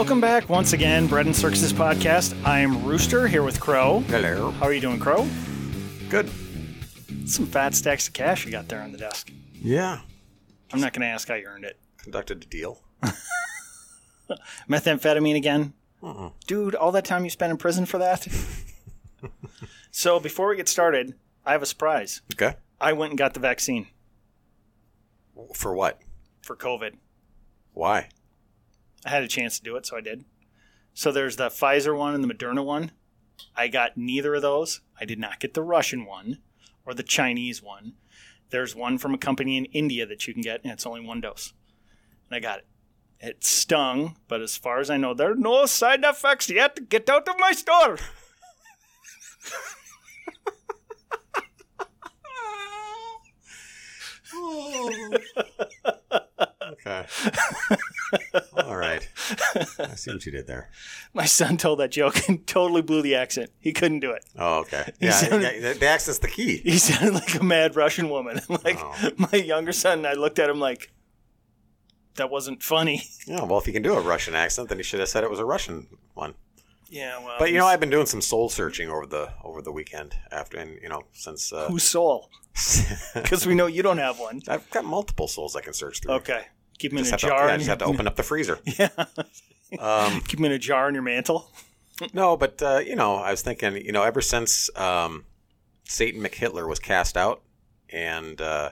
Welcome back once again, Bread and Circuses podcast. I am Rooster here with Crow. Hello. How are you doing, Crow? Good. Some fat stacks of cash you got there on the desk. Yeah. I'm not going to ask how you earned it. Conducted a deal. Methamphetamine again? Uh-uh. Dude, all that time you spent in prison for that? so before we get started, I have a surprise. Okay. I went and got the vaccine For what? for COVID. Why? I had a chance to do it, so I did. So there's the Pfizer one and the Moderna one. I got neither of those. I did not get the Russian one or the Chinese one. There's one from a company in India that you can get, and it's only one dose. And I got it. It stung, but as far as I know, there are no side effects yet. Get out of my store. Okay. All right. I see what you did there. My son told that joke and totally blew the accent. He couldn't do it. Oh, okay. He Yeah, sounded- yeah, the accent's the key. He sounded like a mad Russian woman. like Oh. my younger son, I looked at him like, that wasn't funny. Yeah, well, if you can do a Russian accent, then he should have said it was a Russian one. Yeah, well. But you know, I've been doing some soul searching over the over the weekend after, and you know, since uh, whose soul? Because we know you don't have one. I've got multiple souls I can search through. Okay, keep them in a have to, jar. yeah, I just have to open up the freezer. Yeah, Um, keep them in a jar in your mantle. no, but uh, you know, I was thinking, you know, ever since um, Satan McHitler was cast out, and uh,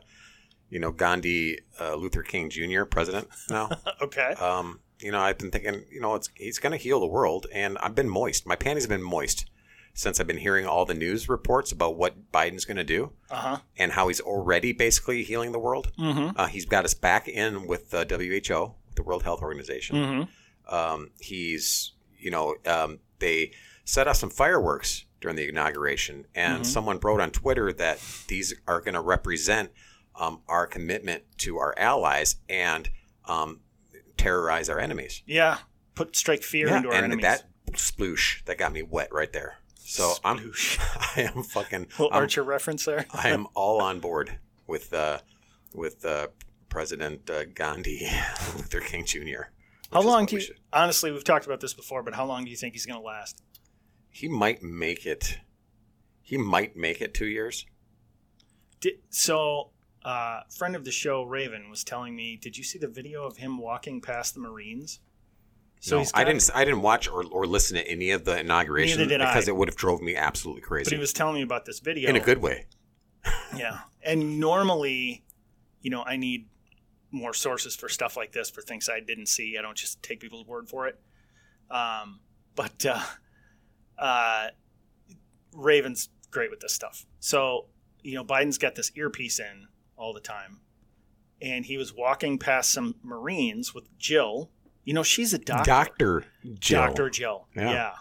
you know, Gandhi uh, Luther King Jr. president now. Okay. um, you know, I've been thinking, you know, it's he's going to heal the world, and I've been moist. My panties have been moist since I've been hearing all the news reports about what Biden's going to do Uh huh. and how he's already basically healing the world. Mm-hmm. Uh, he's got us back in with the WHO, the World Health Organization. Mm-hmm. Um, he's, you know, um, they set off some fireworks during the inauguration, and Mhm. someone wrote on Twitter that these are going to represent um, our commitment to our allies and um, terrorize our enemies. Yeah. Put strike fear Yeah, into our and enemies. that sploosh that got me wet right there. So I'm, I am fucking, little I'm, Archer reference there. I am all on board with uh, with uh, President uh, Gandhi Luther King Jr. How long do you? Honestly, we've talked about this before, but how long do you think he's going to last? He might make it. He might make it two years. Did, so, uh, friend of the show, Raven, was telling me, did you see the video of him walking past the Marines? So I didn't. I didn't watch or, or listen to any of the inauguration did I. because it would have drove me absolutely crazy. But he was telling me about this video in a good way. Yeah. And normally, you know, I need more sources for stuff like this for things I didn't see. I don't just take people's word for it. Um, but uh, uh, Raven's great with this stuff. So, you know, Biden's got this earpiece in all the time. And he was walking past some Marines with Jill. You know, she's a doctor. Doctor Jill. Dr. Jill. Yeah. Yeah.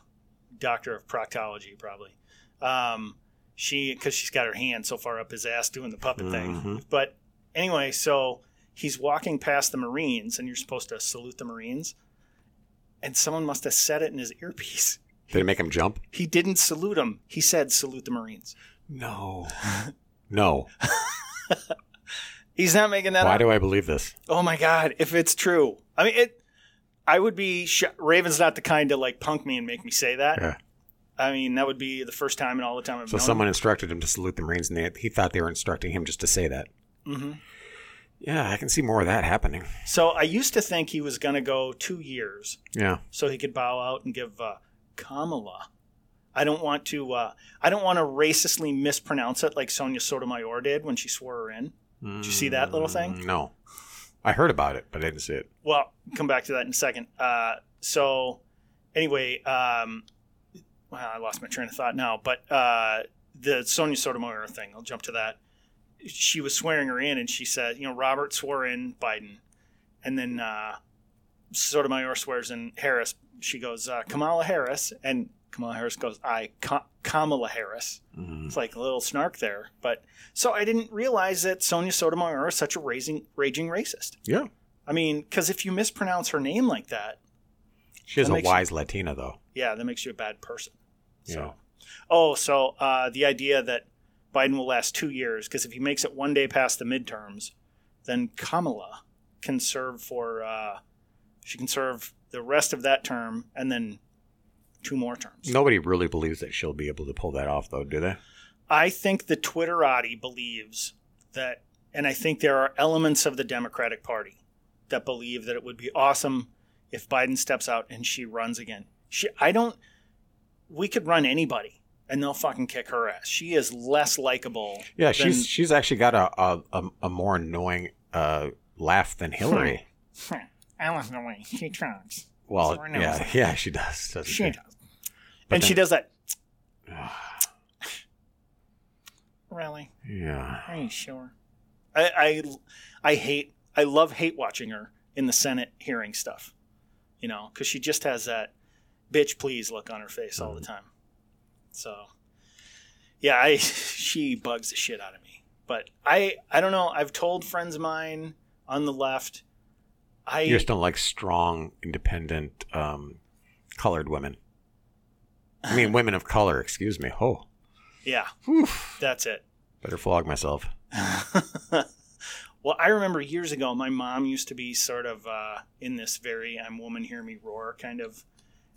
Doctor of proctology, probably. Um, she, because she's got her hand so far up his ass doing the puppet thing. Mhm. But anyway, so he's walking past the Marines, and you're supposed to salute the Marines. And someone must have said it in his earpiece. Did it make him jump? He didn't salute him. He said, salute the Marines. No. No. He's not making that Why up. do I believe this? oh my God, if it's true. I mean, it. I would be. Sh- Raven's not the kind to like punk me and make me say that. Yeah. I mean, that would be the first time in all the time I've So known someone instructed him to salute the Marines, and they, he thought they were instructing him just to say that. hmm Yeah, I can see more of that happening. So I used to think he was going to go two years Yeah. so he could bow out and give uh, Kamala. I don't want to. Uh, I don't want to racistly mispronounce it like Sonia Sotomayor did when she swore her in. Did you see that little thing? Mm, No. I heard about it, but I didn't see it. Well, come back to that in a second. Uh, so, anyway, um, well, I lost my train of thought now, but uh, the Sonia Sotomayor thing, I'll jump to that. She was swearing her in, and she said, you know, Robert swore in Biden, and then uh, Sotomayor swears in Harris. She goes, uh, Kamala Harris, and Kamala Harris goes, I, Ka- Kamala Harris. Mhm. It's like a little snark there. But so I didn't realize that Sonia Sotomayor is such a raging, raging racist. Yeah. I mean, because if you mispronounce her name like that, She is a wise Latina, though. yeah, that makes you a bad person. So, Yeah. oh, so uh, the idea that Biden will last two years, because if he makes it one day past the midterms, then Kamala can serve for, uh, she can serve the rest of that term and then two more terms. Nobody really believes that she'll be able to pull that off, though, do they? I think the Twitterati believes that, and I think there are elements of the Democratic Party that believe that it would be awesome if Biden steps out and she runs again. She, I don't. We could run anybody, and they'll fucking kick her ass. She is less likable. Yeah, than- she's she's actually got a a, a, more annoying uh, laugh than Hillary. I love the way she talks. Well, yeah, yeah, she does. She she? does, But and she does that. Really? Yeah. Are you sure? I, I I hate I love hate watching her in the Senate hearing stuff. You know, because she just has that bitch please look on her face all the time. So yeah, I she bugs the shit out of me. But I I don't know. I've told friends of mine on the left. I You just don't like strong, independent, um, colored women. I mean, women of color. Excuse me. Oh, yeah, that's it. better flog myself. well, I remember years ago, my mom used to be sort of uh, in this very "I'm woman, hear me roar" kind of.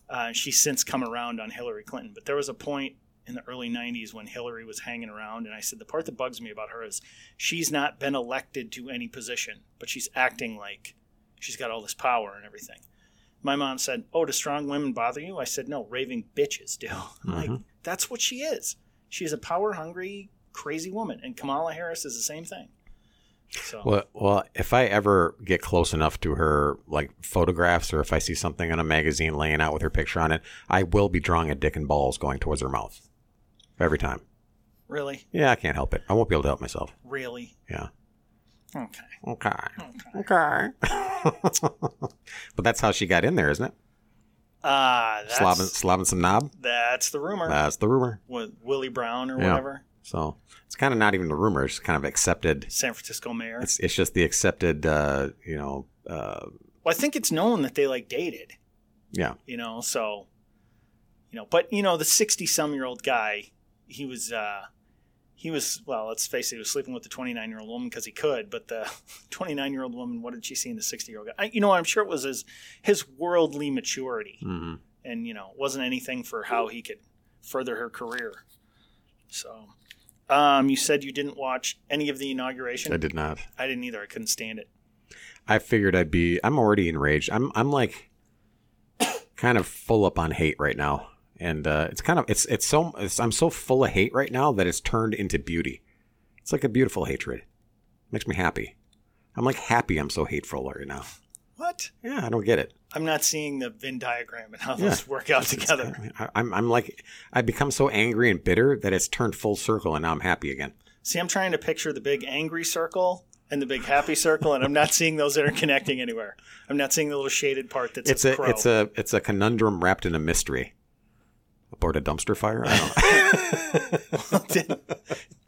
Uh, she's since come around on Hillary Clinton, but there was a point in the early '90s when Hillary was hanging around, and I said the part that bugs me about her is she's not been elected to any position, but she's acting like she's got all this power and everything. My mom said, "Oh, do strong women bother you?" I said, "No, raving bitches do." I'm Like mm-hmm. that's what she is. She is a power hungry, crazy woman, and Kamala Harris is the same thing. So Well, well, if I ever get close enough to her, like photographs, or if I see something in a magazine laying out with her picture on it, I will be drawing a dick and balls going towards her mouth every time. really, Yeah, I can't help it. I won't be able to help myself. really, Yeah. Okay, Okay. okay. Okay. but that's how she got in there, isn't it? Uh, that's, Slobbing, slobbing some knob. that's the rumor That's the rumor. with Willie Brown or Yeah. whatever, So it's kind of not even a rumor. It's kind of accepted. San Francisco mayor. It's it's just the accepted. Uh, you know. Uh, well, I think it's known that they like dated. yeah. you know so you know but you know the 60 some year old guy he was uh he was well let's face it he was sleeping with the 29 year old woman because he could but the 29 year old woman what did she see in the 60 year old guy I, you know i'm sure it was his his worldly maturity hmm and you know wasn't anything for how he could further her career so um you said you didn't watch any of the inauguration I did not. I didn't either i couldn't stand it I figured I'd be. I'm already enraged. I'm. I'm like, kind of full up on hate right now, and uh, it's kind of. It's. It's so. It's, I'm so full of hate right now that it's turned into beauty. It's like a beautiful hatred. Makes me happy. I'm like happy. I'm so hateful right now. what Yeah, I don't get it. i'm not seeing the venn diagram and how Yeah. those work out together I'm. I'm like. I become so angry and bitter that it's turned full circle, and now I'm happy again. See, I'm trying to picture the big angry circle and the big happy circle, and I'm not seeing those interconnecting anywhere. I'm not seeing the little shaded part that's It's a, a. It's a. It's a conundrum wrapped in a mystery. Aboard a dumpster fire. I don't know. did,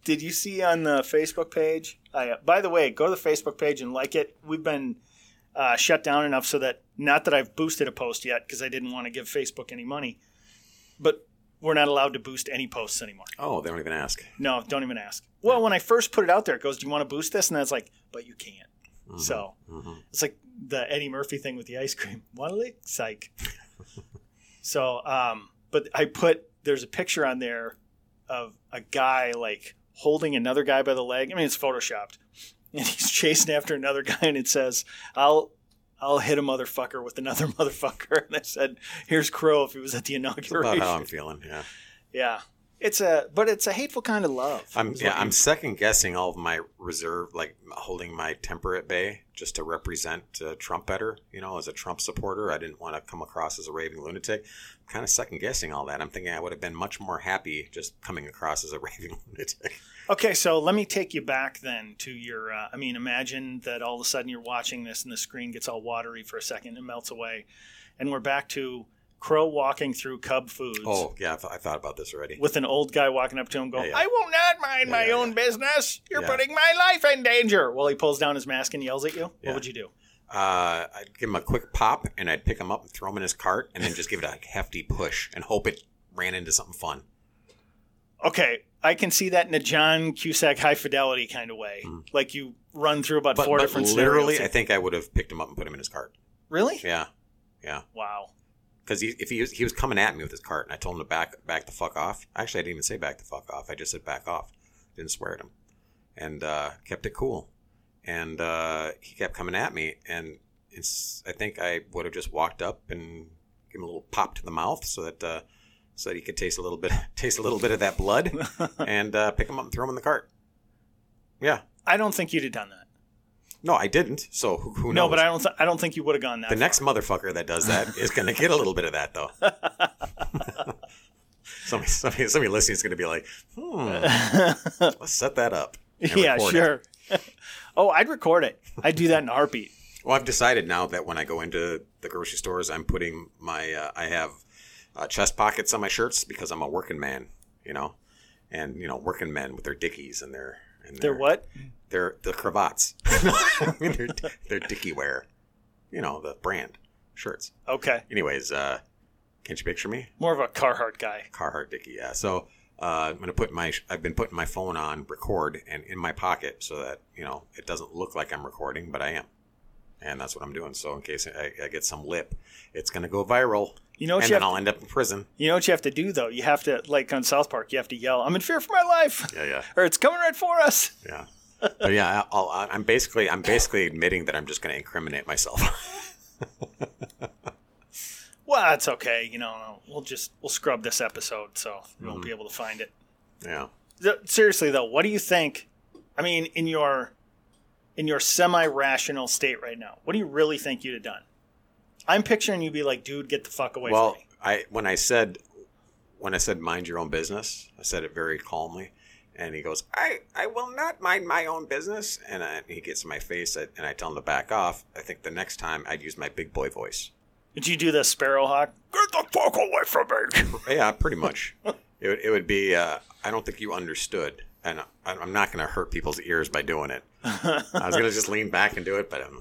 did you see on the Facebook page? I, uh, by the way, go to the Facebook page and like it. We've been uh, shut down enough so that not that I've boosted a post yet because I didn't want to give Facebook any money, but we're not allowed to boost any posts anymore. oh, they don't even ask. No, don't even ask. Well, when I first put it out there, it goes, "Do you want to boost this?" And I was like, "But you can't." So Mhm. it's like the Eddie Murphy thing with the ice cream. What a lick? Psych. so, um, but I put there's a picture on there of a guy like holding another guy by the leg. I mean, it's photoshopped, and he's chasing after another guy, and it says, "I'll." I'll hit a motherfucker with another motherfucker. And I said, "Here's Crow if he was at the That's about how I'm feeling. Yeah. Yeah, it's a, but it's a hateful kind of love. I'm yeah, I'm second guessing all of my reserve, like holding my temper at bay, just to represent uh, Trump better. You know, as a Trump supporter, I didn't want to come across as a raving lunatic. I'm kind of second guessing all that. I'm thinking I would have been much more happy just coming across as a raving lunatic. Okay, so let me take you back then to your. Uh, I mean, imagine that all of a sudden you're watching this and the screen gets all watery for a second and melts away, and we're back to Crow walking through Cub Foods. Oh yeah, I, th- I thought about this already. With an old guy walking up to him, going, Yeah, yeah. "I will not mind Yeah, my own business. You're putting my life in danger." Well, he pulls down his mask and yells at you. What would you do? Uh, I'd give him a quick pop, and I'd pick him up and throw him in his cart, and then just give it a hefty push and hope it ran into something fun. Okay, I can see that in a John Cusack high fidelity kind of way. Like you run through about. But, four but different literally, scenarios. I think I would have picked him up and put him in his cart. really? Yeah, yeah. Wow. Because he, if he was, he was coming at me with his cart, and I told him to back back the fuck off. Actually, I didn't even say back the fuck off. I just said back off. Didn't swear at him, and uh, kept it cool. And uh, he kept coming at me, and it's, I think I would have just walked up and give him a little pop to the mouth so that uh, so that he could taste a little bit taste a little bit of that blood, and uh, pick him up and throw him in the cart. Yeah, I don't think you'd have done that. No, I didn't. So who, who No, knows? but I don't. Th- I don't think you would have gone that. the next motherfucker that does that is going to get a little bit of that, though. somebody, somebody, somebody listening is going to be like, hmm, let's set that up. yeah, sure. oh, I'd record it. I'd do that in a heartbeat. Well, I've decided now that when I go into the grocery stores, I'm putting my, uh, I have uh, chest pockets on my shirts because I'm a working man, you know, and you know, working men with their dickies and their, and They're their what? They're the cravats. They're, they're dicky wear, you know, the brand shirts. Okay, Anyways, uh, can't you picture me? more of a Carhartt guy. Carhartt Dickie, yeah. So uh, I'm gonna put my I've been putting my phone on record and in my pocket so that you know it doesn't look like I'm recording, but I am, and that's what I'm doing. So in case I, I get some lip, it's gonna go viral, You know what and you then have I'll end up in prison. You know what you have to do though? You have to like on South Park. You have to yell, "I'm in fear for my life," Yeah, yeah, or "It's coming right for us." yeah. But yeah, I'll, I'm basically I'm basically admitting that I'm just gonna incriminate myself. Well, that's okay. You know, we'll just we'll scrub this episode so you Mm-hmm. won't be able to find it. yeah. Seriously though, what do you think? I mean, in your in your semi-rational state right now, what do you really think you'd have done? I'm picturing you be like, "Dude, get the fuck away Well, from me." I when I said when I said mind your own business, I said it very calmly, and he goes, "I I will not mind my own business," and I, he gets in my face, and I tell him to back off. I think the next time I'd use my big boy voice. Did you do the Sparrowhawk? Get the fuck away from me! Yeah, pretty much. it would it would be. Uh, I don't think you understood, and I, I'm not going to hurt people's ears by doing it. I was going to just lean back and do it, but I'm,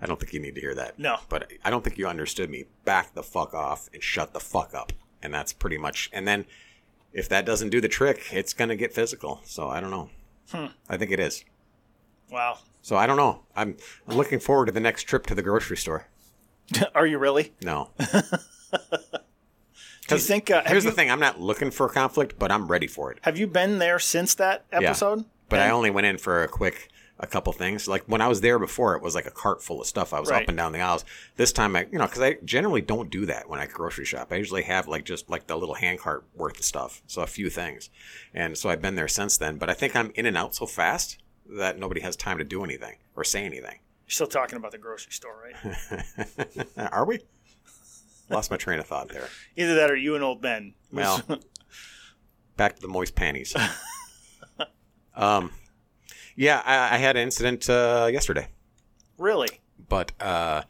I don't think you need to hear that. No. But I don't think you understood me. Back the fuck off and shut the fuck up. And that's pretty much. And then if that doesn't do the trick, it's going to get physical. So I don't know. Hmm. I think it is. Wow. So I don't know. I'm, I'm looking forward to the next trip to the grocery store. Are you really? No. Do you think? Uh, Here's you, the thing I'm not looking for conflict, but I'm ready for it. Have you been there since that Yeah. episode? But I only went in for a quick a couple things. Like when I was there before, it was like a cart full of stuff. I was Right. up and down the aisles. This time, I you know, because I generally don't do that when I grocery shop. I usually have like just like the little hand cart worth of stuff, so a few things. And so I've been there since then. But I think I'm in and out so fast that nobody has time to do anything or say anything. You're still talking about the grocery store, right? Are we? Lost my train of thought there. Either that or you and old Ben. Well, back to the moist panties. um, yeah, I, I had an incident uh, yesterday. really? but uh,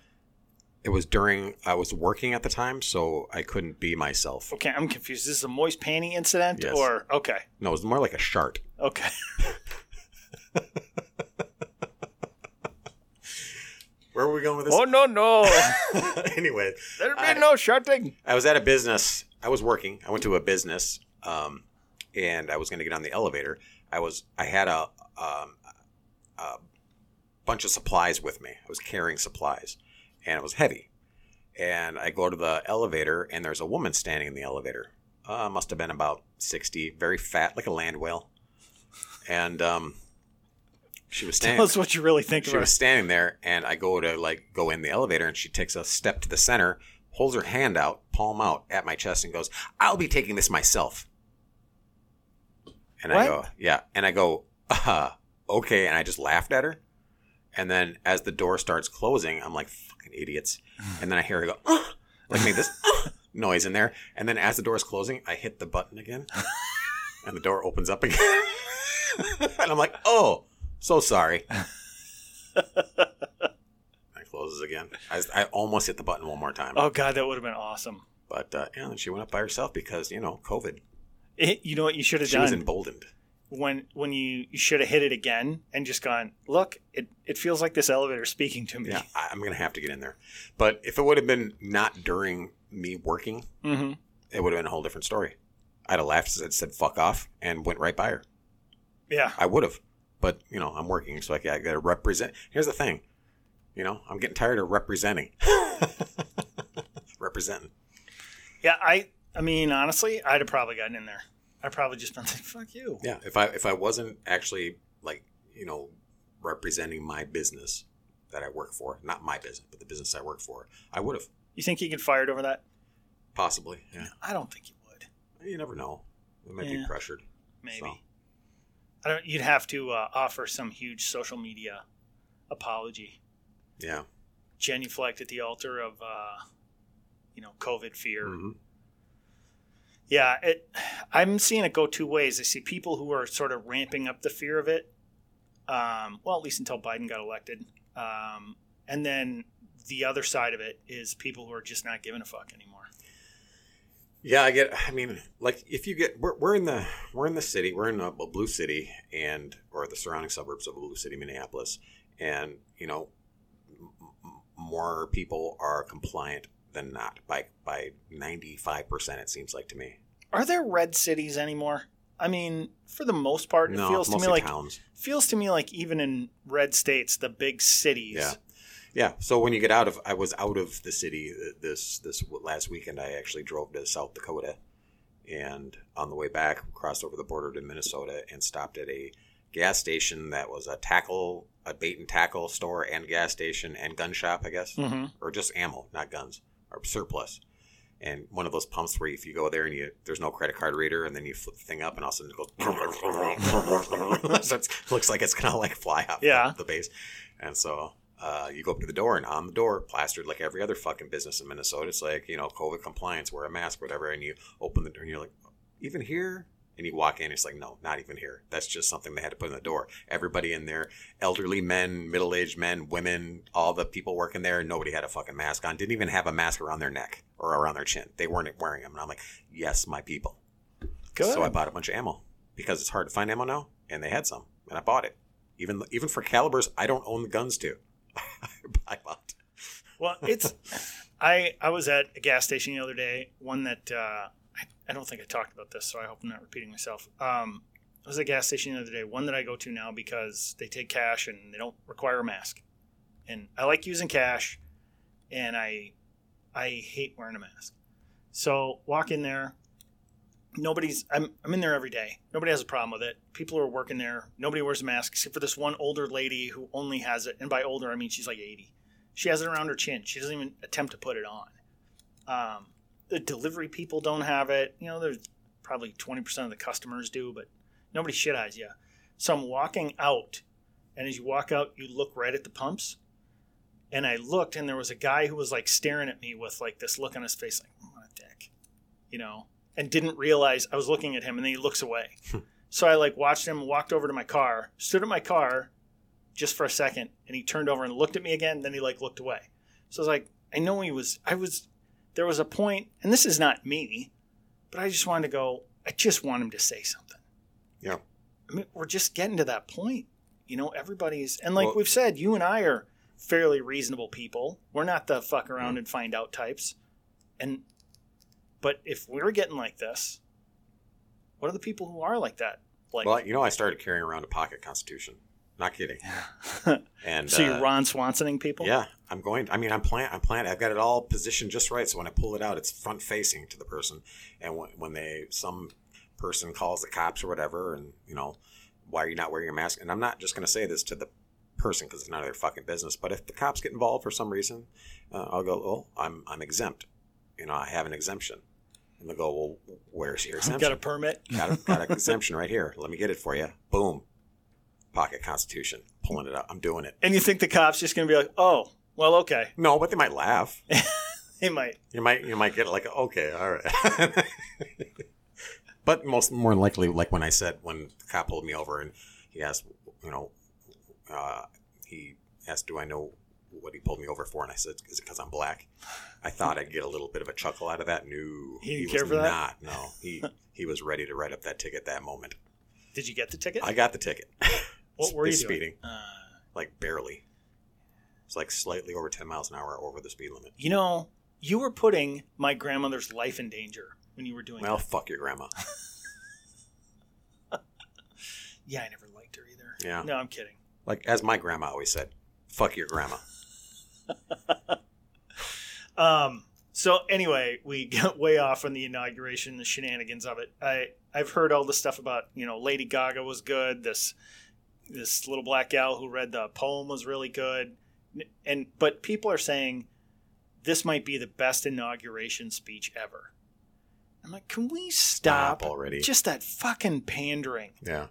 it was during I was working at the time, so I couldn't be myself. Okay, I'm confused. Is this a moist panty incident Yes. or okay? No, it was more like a shart. Okay. Where were we going with this? Oh no no! anyway, There'll be I- no shutting. I was at a business. I was working. I went to a business, um, and I was going to get on the elevator. I was. I had a, um, a bunch of supplies with me. I was carrying supplies, and it was heavy. And I go to the elevator, and there's a woman standing in the elevator. Uh, must have been about sixty, very fat, like a land whale. And um, she was standing. Tell us what you really think She of her. was standing there, and I go to like go in the elevator, and she takes a step to the center, holds her hand out, palm out at my chest, and goes, "I'll be taking this myself." And I go, "Yeah," and I go, uh, "Okay," and I just laughed at her. And then as the door starts closing, I'm like, "Fucking idiots!" And then I hear her go, "Ugh," like make this noise in there, and then as the door is closing, I hit the button again, and the door opens up again, and I'm like, "Oh." So sorry. It closes again. I, I almost hit the button one more time. Oh god, that would have been awesome. But uh, yeah, she went up by herself because you know COVID. It, you know what you should have done? She was emboldened. when when you, you should have hit it again and just gone. Look, it it feels like this elevator speaking to me. Yeah, I, I'm gonna have to get in there. But if it would have been not during me working, hmm it would have been a whole different story. I'd have laughed and said "fuck off" and went right by her. Yeah. I would have, but you know I'm working, so I, I got to represent. Here's the thing, you know I'm getting tired of representing. Representing. Yeah. I I mean, honestly, I'd have probably gotten in there. I'd probably just been like, "Fuck you." Yeah, if I if I wasn't actually like you know representing my business that I work for, not my business, but the business I work for, I would have You think you get fired over that? possibly. Yeah, I don't think you would. you never know. We might Yeah. be pressured. Maybe. So. I don't. You'd have to uh, offer some huge social media apology, Yeah. genuflect at the altar of, uh, you know, COVID fear. hmm Yeah, it. I'm seeing it go two ways. I see people who are sort of ramping up the fear of it. Um, well, at least until Biden got elected, um, and then the other side of it is people who are just not giving a fuck anymore. Yeah, I get. I mean, like if you get, we're, we're in the we're in the city, we're in a, a blue city, and or the surrounding suburbs of a blue city, Minneapolis, and you know, m- more people are compliant than not by by ninety five percent. It seems like to me. Are there red cities anymore? I mean, for the most part, it no, feels to me like towns. feels to me like even in red states, the big cities. Yeah. Yeah. So when you get out of, I was out of the city uh, this this last weekend. I actually drove to South Dakota, and on the way back, crossed over the border to Minnesota and stopped at a gas station that was a tackle, a bait and tackle store and gas station and gun shop, I guess, hmm or just ammo, not guns, or surplus. And one of those pumps where if you go there and you there's no credit card reader, and then you flip the thing up, and all of a sudden it goes. so it looks like it's gonna like fly off Yeah. the, the base. And so uh, you go up to the door, and on the door, plastered like every other fucking business in Minnesota, it's like you know COVID compliance, wear a mask, whatever. And you open the door, and you're like, even here. And you walk in, it's like, no, not even here. That's just something they had to put in the door. Everybody in there, elderly men, middle aged men, women, all the people working there, nobody had a fucking mask on. Didn't even have a mask around their neck or around their chin. They weren't wearing them. And I'm like, yes, my people. Good. So I bought a bunch of ammo because it's hard to find ammo now, and they had some, and I bought it. Even even for calibers, I don't own the guns to. Well, it's I I was at a gas station the other day, one that uh, I, I don't think I talked about this, so I hope I'm not repeating myself. Um, I was at a gas station the other day, one that I go to now because they take cash and they don't require a mask, and I like using cash, and I I hate wearing a mask. So walk in there. Nobody's. I'm. I'm in there every day. Nobody has a problem with it. People are working there. Nobody wears a mask except for this one older lady who only has it. And by older, I mean she's like 80. She has it around her chin. She doesn't even attempt to put it on. Um, the delivery people don't have it. You know, there's probably 20% of the customers do, but nobody shit eyes you. So I'm walking out, and as you walk out, you look right at the pumps. And I looked, and there was a guy who was like staring at me with like this look on his face, like, what a dick, you know, and didn't realize I was looking at him, and then he looks away. Hmm. so I like watched him, walked over to my car, stood at my car, just for a second and he turned over and looked at me again then he like looked away. So i was like i know he was i was there was a point and this is not me but i just wanted to go i just want him to say something. Yeah. i mean we're just getting to that point you know everybody's and like Well- we've said you and i are fairly reasonable people. We're not the fuck around hmm. and find out types. And but if we're getting like this what are the people who are like that like Well, you know, I started carrying around a pocket constitution. Not kidding. And so uh, you're ron swansoning people Yeah, I'm going. I mean, I'm plan. I'm planning. I've got it all positioned just right. So when I pull it out, it's front facing to the person. And when, when they some person calls the cops or whatever, and you know, why are you not wearing your mask? And I'm not just going to say this to the person because it's none of their fucking business. But if the cops get involved for some reason, uh, I'll go. Oh, I'm I'm exempt. You know, I have an exemption. And they'll go. Well, where's your exemption? got a permit got, a, got an exemption right here. Let me get it for you. Boom. Pocket Constitution. Pulling it up. I'm doing it. And you think the cop's just going to be like, oh, well, okay. No, but they might laugh. They might. You might you might get like okay, all right. but most more likely, like when I said when the cop pulled me over and he asked, you know, uh, he asked, "Do I know what he pulled me over for, and I said, "Is it because I'm black?" I thought I'd get a little bit of a chuckle out of that. No, He didn't was care for that? not. No, he he was ready to write up that ticket that moment. Did you get the ticket? I got the ticket. what were you speeding, Uh, like barely. It's like slightly over ten miles an hour over the speed limit. you know, you were putting my grandmother's life in danger when you were doing Well, that. fuck your grandma. Yeah, I never liked her either. Yeah. No, I'm kidding. Like as my grandma always said, "Fuck your grandma." Um, so anyway, we got way off on the inauguration, the shenanigans of it. I I've heard all the stuff about you know Lady Gaga was good. This this little black gal who read the poem was really good, and but people are saying this might be the best inauguration speech ever. I'm like, can we stop Stop already. Just that fucking pandering. Yeah.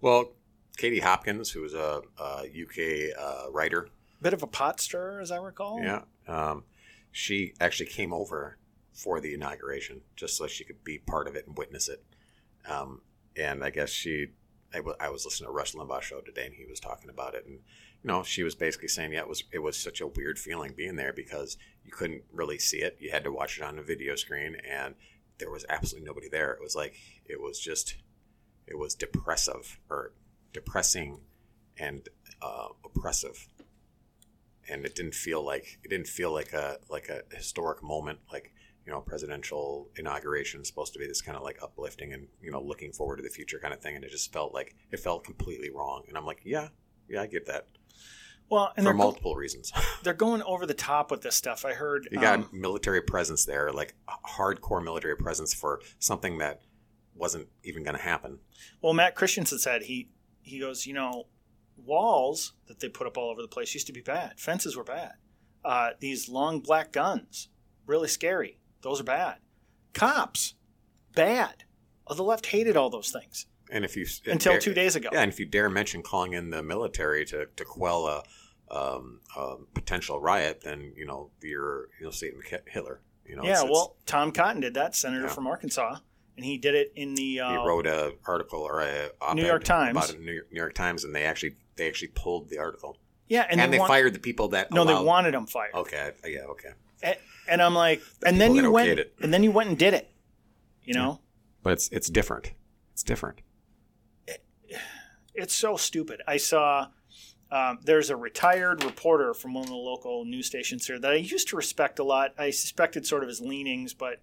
Well, Katie Hopkins, who's a, a UK uh, writer, Bit of a pot stirrer, as I recall. yeah, um, she actually came over for the inauguration just so she could be part of it and witness it. Um, and I guess she, I was listening to Rush Limbaugh show today, and he was talking about it, and you know, she was basically saying, yeah, it was it was such a weird feeling being there because you couldn't really see it. You had to watch it on a video screen, and there was absolutely nobody there. It was like it was just it was depressive or depressing and uh, oppressive. And it didn't feel like it didn't feel like a like a historic moment like you know presidential inauguration is supposed to be this kind of like uplifting and you know looking forward to the future kind of thing. And it just felt like it felt completely wrong. And i'm like yeah yeah i get that. Well, and for they're go- multiple reasons. they're going over the top with this stuff. I heard you got um, military presence there like hardcore military presence for something that wasn't even going to happen. Well, Matt Christensen said he he goes, you know, walls that they put up all over the place used to be bad. Fences were bad. Uh, these long black guns, really scary. Those are bad. Cops, bad. Oh, the left hated all those things and if you until dare- two days ago. Yeah, and if you dare mention calling in the military to, to quell a, um, a potential riot, then you know you're you know Satan Hitler. You know, Yeah, it's- it's- well, Tom Cotton did that, senator Yeah. from Arkansas, and he did it in the uh, he wrote a article or a New York Times. about New York, New York Times, and they actually they actually pulled the article yeah, and, and, they, want- fired the people that No, they wanted them fired. Okay, yeah, okay, And, and I'm like, and then you went, it. and then you went and did it. You know, but it's it's different. It's different. it's so stupid. I saw um, there's a retired reporter from one of the local news stations here that I used to respect a lot. I suspected sort of his leanings, but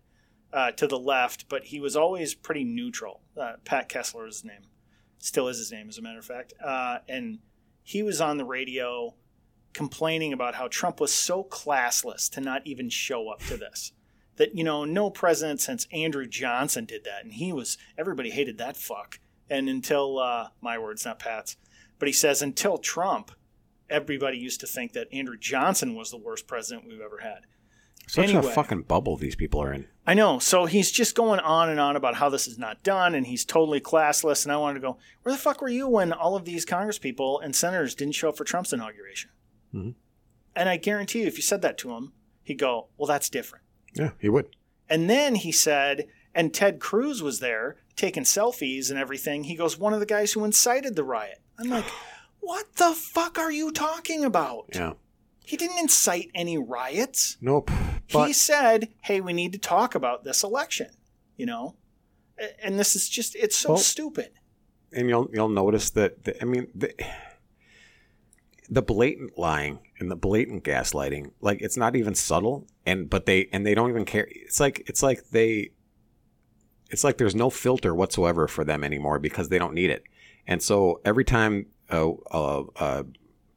uh, to the left, but he was always pretty neutral. Uh, Pat Kessler is his name, still is his name, as a matter of fact. Uh, and he was on the radio complaining about how Trump was so classless to not even show up to this. That you know, no president since Andrew Johnson did that, and he was everybody hated that fuck. And until uh, my words, not Pat's, but he says until Trump, everybody used to think that Andrew Johnson was the worst president we've ever had. Such Anyway. a fucking bubble these people are in. I know. So he's just going on and on about how this is not done and he's totally classless. And I wanted to go, where the fuck were you when all of these congresspeople and senators didn't show up for Trump's inauguration? Mhm. And I guarantee you, if you said that to him, he'd go, well, that's different. Yeah, he would. And then he said, and Ted Cruz was there taking selfies and everything. He goes, one of the guys who incited the riot. I'm like, what the fuck are you talking about? Yeah. He didn't incite any riots Nope. He said, "Hey, we need to talk about this election." You know, and this is just—it's so Well- stupid. and you'll you'll notice that the, I mean the, the blatant lying and the blatant gaslighting like it's not even subtle and but they and they don't even care it's like it's like they it's like there's no filter whatsoever for them anymore because they don't need it and so every time a, a, a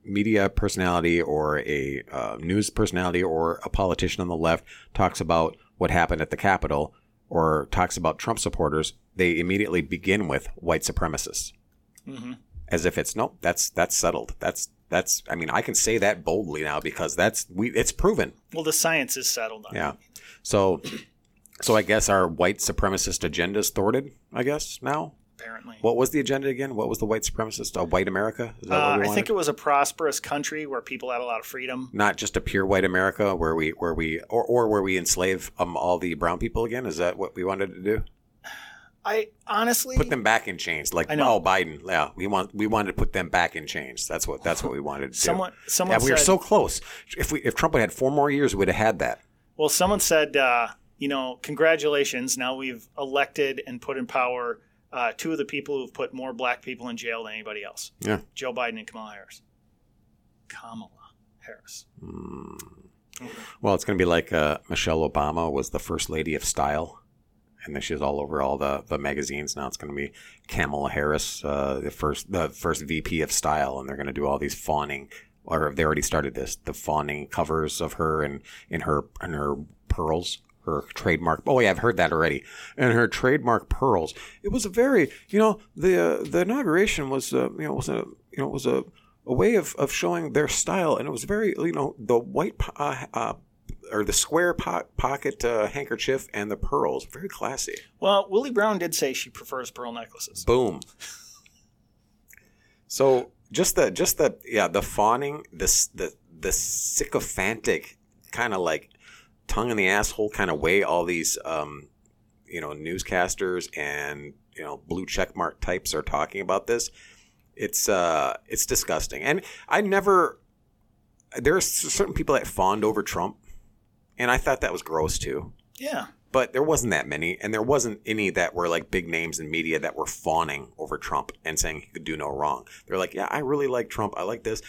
media personality or a uh, news personality or a politician on the left talks about what happened at the capitol or talks about trump supporters they immediately begin with white supremacists. Hmm as if it's nope that's that's settled. That's that's i mean i can say that boldly now because that's we it's proven. Well, the science is settled on. it. yeah. So so i guess our white supremacist agenda is thwarted i guess now apparently. what was the agenda again what was the white supremacist a white america is that Uh, what we I think it was a prosperous country where people had a lot of freedom. not just a pure white america where we where we or, or where we enslave um, all the brown people again is that what we wanted to do I honestly Put them back in chains. Like I know. oh Biden, yeah, we want we wanted to put them back in chains. That's what that's what we wanted to do. someone someone yeah, we were said, so close. If we if Trump had had four more years, we'd have had that. Well, someone said, uh, you know, congratulations. Now we've elected and put in power uh, two of the people who've put more black people in jail than anybody else Yeah. Joe Biden and Kamala Harris. Kamala Harris. Well, it's going to be like uh, Michelle Obama was the first lady of style, and then she's all over all the, the magazines. Now it's going to be Kamala Harris, uh, the first the first VP of style, and they're going to do all these fawning, or they already started this, the fawning covers of her and in her and her pearls. Her trademark. Oh yeah, I've heard that already. And her trademark pearls. It was a very, you know, the uh, the inauguration was, uh, you know, was a, you know, was a a way of, of showing their style, and it was very, you know, the white uh, uh, or the square po- pocket uh, handkerchief and the pearls, very classy. Well, Willie Brown did say she prefers pearl necklaces. Boom. So just the just the yeah the fawning this the the sycophantic kind of like tongue in the asshole kind of way all these um you know newscasters and you know blue checkmark types are talking about this it's uh it's disgusting and i never there are certain people that fawned over trump and i thought that was gross too Yeah. but there wasn't that many, and there wasn't any that were like big names in media that were fawning over Trump and saying he could do no wrong. They're like, yeah, I really like Trump. I like this.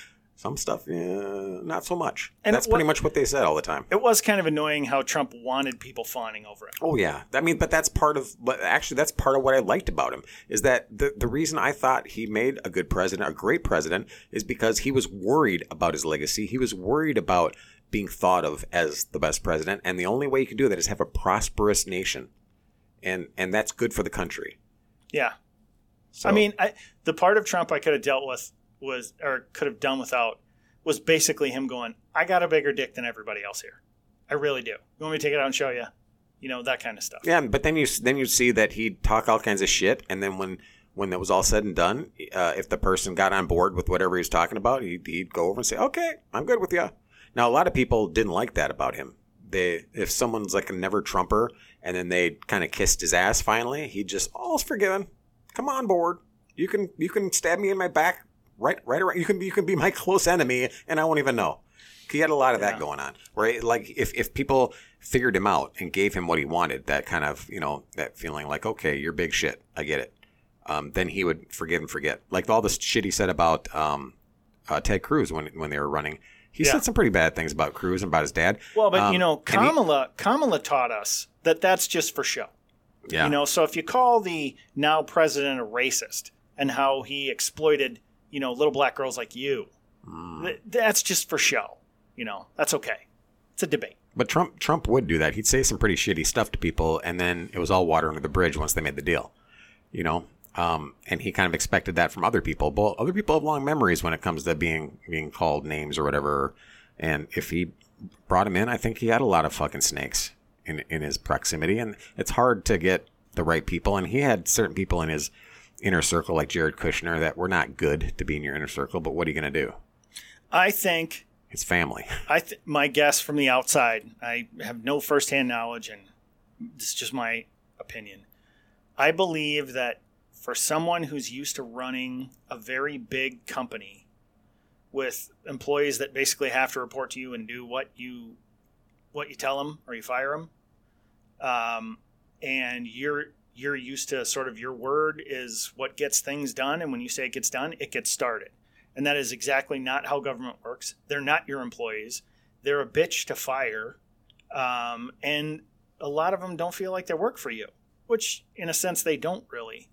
Some stuff, yeah, not so much. And That's what- pretty much what they said all the time. It was kind of annoying how Trump wanted people fawning over it. Oh yeah, I mean, but that's part of. But actually, that's part of what I liked about him is that the the reason I thought he made a good president, a great president, is because he was worried about his legacy. He was worried about being thought of as the best president, and the only way you can do that is have a prosperous nation, and and that's good for the country. Yeah. So, I mean, I, the part of Trump I could have dealt with was, or could have done without, was basically him going, I got a bigger dick than everybody else here. I really do. You want me to take it out and show you? You know, that kind of stuff. yeah, but then you then you see that he'd talk all kinds of shit, and then when when it was all said and done, uh, if the person got on board with whatever he was talking about, he'd, he'd go over and say, "Okay, I'm good with you." Now, a lot of people didn't like that about him. They, if someone's like a never Trumper, and then they kind of kissed his ass finally, he just, "All's forgiven. Come on board. You can you can stab me in my back, right right around. You can you can be my close enemy, and I won't even know." He had a lot of that going on, right? Like if if people figured him out and gave him what he wanted, that kind of you know that feeling like, okay, you're big shit, I get it. Um, then he would forgive and forget, like all the shit he said about um, uh, Ted Cruz when when they were running. He Yeah. said some pretty bad things about Cruz and about his dad. Well, but Um, you know, and he- Kamala, Kamala taught us that that's just for show. yeah, You know, so if you call the now president a racist and how he exploited, you know, little black girls like you, Mm. th- that's just for show. You know, that's okay. It's a debate. But Trump Trump would do that. He'd say some pretty shitty stuff to people, and then it was all water under the bridge once they made the deal. You know, um, and he kind of expected that from other people. But other people have long memories when it comes to being being called names or whatever. And if he brought him in, I think he had a lot of fucking snakes in in his proximity, and it's hard to get the right people. And he had certain people in his inner circle, like Jared Kushner, that were not good to be in your inner circle. But what are you going to do? I think It's family. I th- my guess from the outside, I have no firsthand knowledge, and this is just my opinion. I believe that for someone who's used to running a very big company with employees that basically have to report to you and do what you what you tell them or you fire them, um, and you're you're used to sort of your word is what gets things done, and when you say it gets done, it gets started. And that is exactly not how government works. They're not your employees. They're a bitch to fire. Um, and a lot of them don't feel like they work for you, which in a sense they don't really.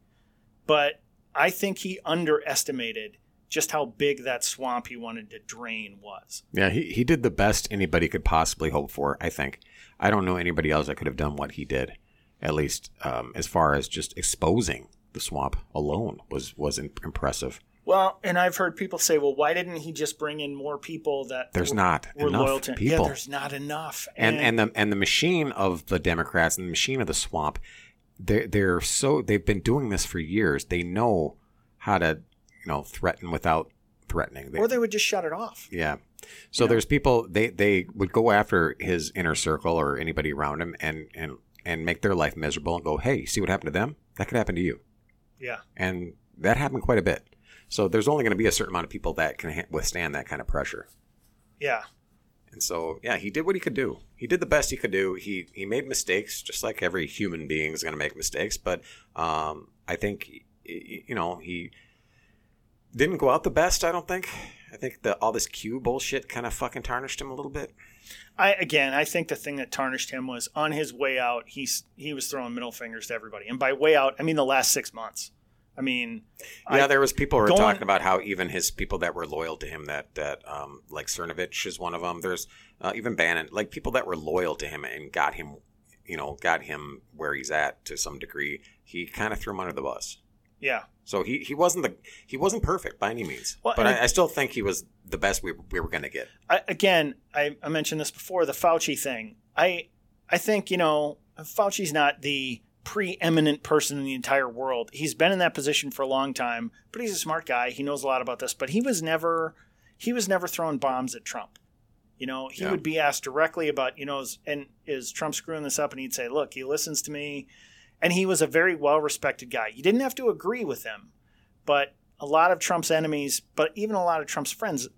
But I think he underestimated just how big that swamp he wanted to drain was. Yeah, he, he did the best anybody could possibly hope for, I think. I don't know anybody else that could have done what he did, at least um, as far as just exposing the swamp alone was, was impressive. Well, and I've heard people say, well, why didn't he just bring in more people that There's were, not were enough loyal to people. Yeah, there's not enough. And, and the and the machine of the Democrats and the machine of the swamp, they're they're so they've been doing this for years. They know how to you know threaten without threatening. They- or they would just shut it off. Yeah. So there's people they they would go after his inner circle or anybody around him and and and make their life miserable and go, hey, see what happened to them? That could happen to you. Yeah. And that happened quite a bit. So there's only going to be a certain amount of people that can withstand that kind of pressure. Yeah. And so, yeah, he did what he could do. He did the best he could do. He he made mistakes, just like every human being is going to make mistakes. But um, I think, you know, he didn't go out the best. I don't think. I think that all this Q bullshit kind of fucking tarnished him a little bit. I again, I think the thing that tarnished him was on his way out. He's he was throwing middle fingers to everybody, and by way out, I mean the last six months. I mean, Yeah, I- there was people who were going- talking about how even his people that were loyal to him, that that um, like Cernovich is one of them. There's uh, even Bannon, like people that were loyal to him and got him, you know, got him where he's at to some degree. He kind of threw him under the bus. yeah, So he, he wasn't the he wasn't perfect by any means, Well, but I, I still think he was the best we, we were going to get. I, again, I, I mentioned this before the Fauci thing. I I think you know Fauci's not the preeminent person in the entire world. He's been in that position for a long time, but he's a smart guy. He knows a lot about this, but he was never he was never throwing bombs at Trump. You know, he Yeah. would be asked directly about, you know, is, and is Trump screwing this up? And he'd say, look, he listens to me. And he was a very well respected guy. You didn't have to agree with him, but a lot of Trump's enemies, but even a lot of Trump's friends,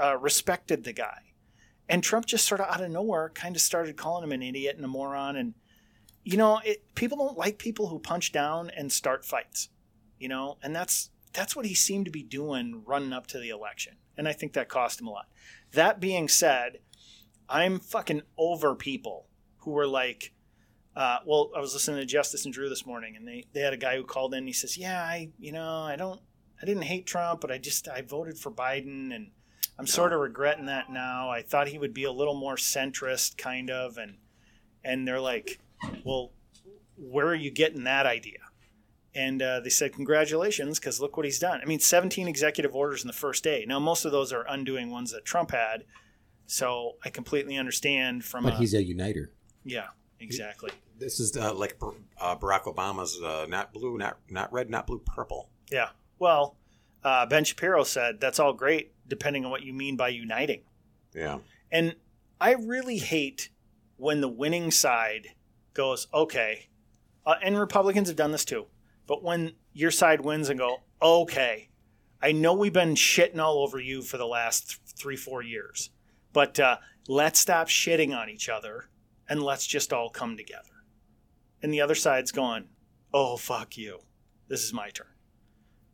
uh, respected the guy. And Trump just sort of out of nowhere kind of started calling him an idiot and a moron. And, you know, it, people don't like people who punch down and start fights, you know, and that's that's what he seemed to be doing running up to the election. And I think that cost him a lot. That being said, I'm fucking over people who were like, uh, well, I was listening to Justice and Drew this morning, and they, they had a guy who called in. And he says, "Yeah, I, you know, I don't, I didn't hate Trump, but I just I voted for Biden, and I'm sort of regretting that now. I thought he would be a little more centrist, kind of, and and they're like, well, where are you getting that idea? And uh, they said, congratulations, because look what he's done. I mean, 17 executive orders in the first day. Now, most of those are undoing ones that Trump had. So I completely understand from But a, he's a uniter. yeah, exactly. This is uh, like uh, Barack Obama's uh, not blue, not not red, not blue, purple. Yeah. Well, uh, Ben Shapiro said that's all great, depending on what you mean by uniting. Yeah, And I really hate when the winning side goes, okay, uh, and Republicans have done this too, but when your side wins and go, okay, I know we've been shitting all over you for the last th- three, four years, but uh, let's stop shitting on each other and let's just all come together. And the other side's going, oh, fuck you. This is my turn.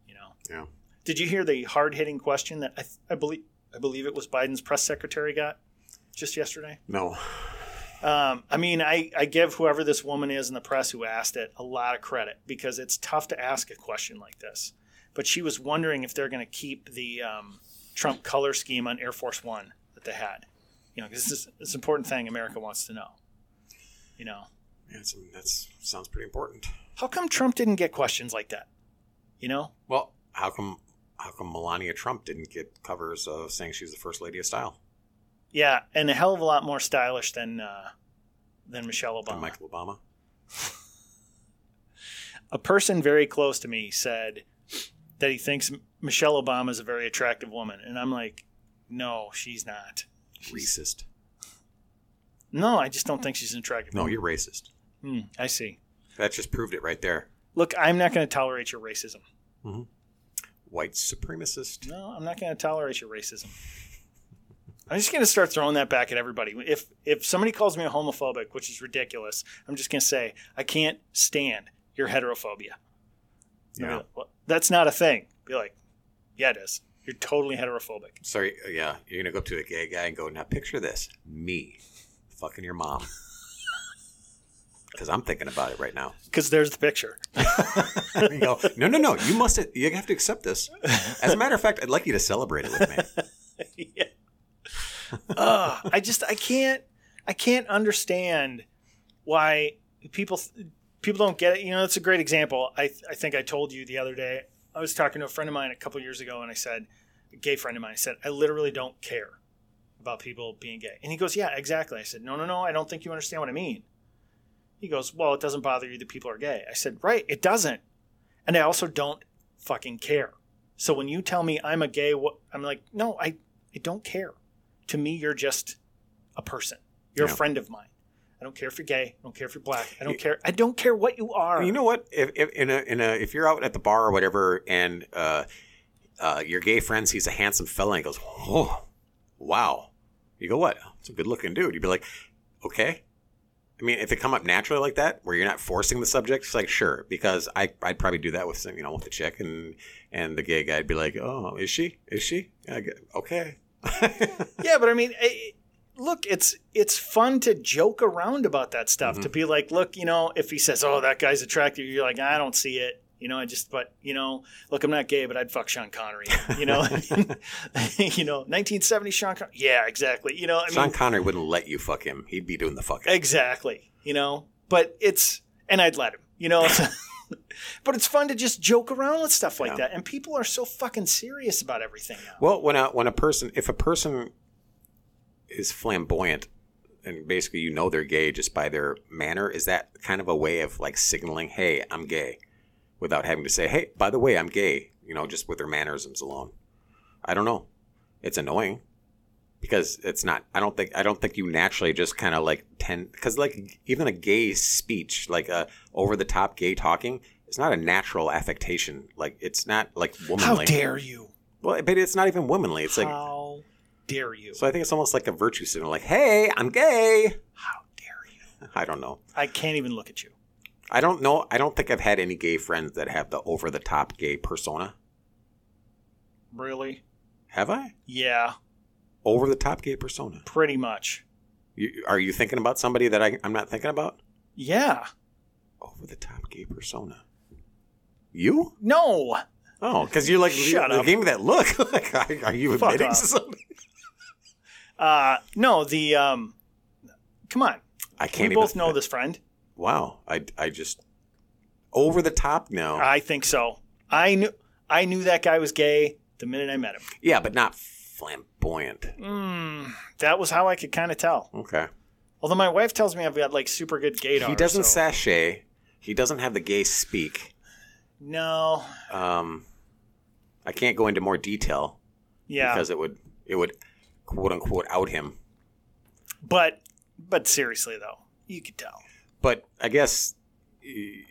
You know? yeah. Did you hear the hard hitting question that I, I believe I believe it was Biden's press secretary got just yesterday? No, Um, I mean, I, I give whoever this woman is in the press who asked it a lot of credit because it's tough to ask a question like this. But she was wondering if they're going to keep the um, Trump color scheme on Air Force One that they had. You know, because this is it's an important thing America wants to know. You know, yeah, that's sounds pretty important. how come Trump didn't get questions like that? You know, Well, how come how come Melania Trump didn't get covers of saying she was the first lady of style yeah, and a hell of a lot more stylish than uh, than Michelle than Obama. Michael Obama? a person very close to me said that he thinks Michelle Obama is a very attractive woman, and I'm like, no, she's not. Racist. No, I just don't think she's an attractive. No, woman. you're racist. Hmm, I see. That just proved it right there. Look, I'm not going to tolerate your racism. White supremacist. No, I'm not going to tolerate your racism. I'm just going to start throwing that back at everybody. If if somebody calls me a homophobic, which is ridiculous, I'm just going to say I can't stand your heterophobia. Yeah. like, "Well, that's not a thing. Be like, yeah, it is. You're totally heterophobic. Sorry, uh, yeah, you're gonna go up to a gay guy and go, now picture this, me, fucking your mom, because I'm thinking about it right now. Because there's the picture. You go, no, no, no, you must, you have to accept this. As a matter of fact, I'd like you to celebrate it with me. yeah. Ugh, I just I can't I can't understand why people people don't get it. You know, it's a great example. I I think I told you the other day. I was talking to a friend of mine a couple years ago, and I said, a gay friend of mine, I said, I literally don't care about people being gay. And he goes, Yeah, exactly. I said, No, no, no. I don't think you understand what I mean. He goes, Well, it doesn't bother you that people are gay. I said, Right, it doesn't. And I also don't fucking care. So when you tell me I'm a gay, I'm like, no, I, I don't care. To me, you're just a person. You're Yeah. a friend of mine. I don't care if you're gay. I don't care if you're black. I don't care. I don't care what you are. You know what? If, if in a in a if you're out at the bar or whatever, and uh, uh, your gay friend sees a handsome fella and goes, "Oh, wow," you go, "What? It's a good looking dude." You'd be like, "Okay." I mean, if it come up naturally like that, where you're not forcing the subject, it's like sure, because I I'd probably do that with some, you know with a chick and and the gay guy'd be like, "Oh, is she? Is she? Get- okay." yeah, but I mean, eh, look, it's it's fun to joke around about that stuff. Mm-hmm. To be like, look, you know, if he says, "Oh, that guy's attractive," you're like, "I don't see it." You know, I just, but you know, look, I'm not gay, but I'd fuck Sean Connery. You know, you know, 1970 Sean Connery. Yeah, exactly. You know, I Sean mean, Connery wouldn't let you fuck him. He'd be doing the fucking. exactly. You know, but it's, and I'd let him. You know. But it's fun to just joke around with stuff like Yeah. that, and people are so fucking serious about everything now. Well, when a when a person if a person is flamboyant and basically you know they're gay just by their manner, is that kind of a way of like signaling, "Hey, I'm gay," without having to say, "Hey, by the way, I'm gay," you know, just with their mannerisms alone. I don't know. It's annoying because it's not I don't think I don't think you naturally just kind of like tend cuz like even a gay speech, like uh, a over the top gay talking, it's not a natural affectation. Like it's not like womanly How dare you? Well, but it's not even womanly. It's like How dare you? so. I think it's almost like a virtue signal. Like, hey, I'm gay. How dare you? I don't know. I can't even look at you. I don't know. I don't think I've had any gay friends that have the over the top gay persona. Really? Have I? Yeah, Over the top gay persona. pretty much. You, are you thinking about somebody that I, I'm not thinking about? Yeah. Over the top gay persona. You? No. Oh, because you're like Shut you up. gave me that look. like, are, you Fuck admitting to something? Uh, no. The um. Come on. I can't. we even, both know this friend. Wow. I, I just over the top. now. I think so. I knew. I knew that guy was gay the minute I met him. yeah, but not flamboyant. Mm, that was how I could kind of tell. Okay. Although my wife tells me I've got like super good gaydar. He doesn't so- sashay. He doesn't have the gay speak. No. Um, I can't go into more detail Yeah. because it would it would quote unquote out him. but but seriously though, you could tell. But I guess eh,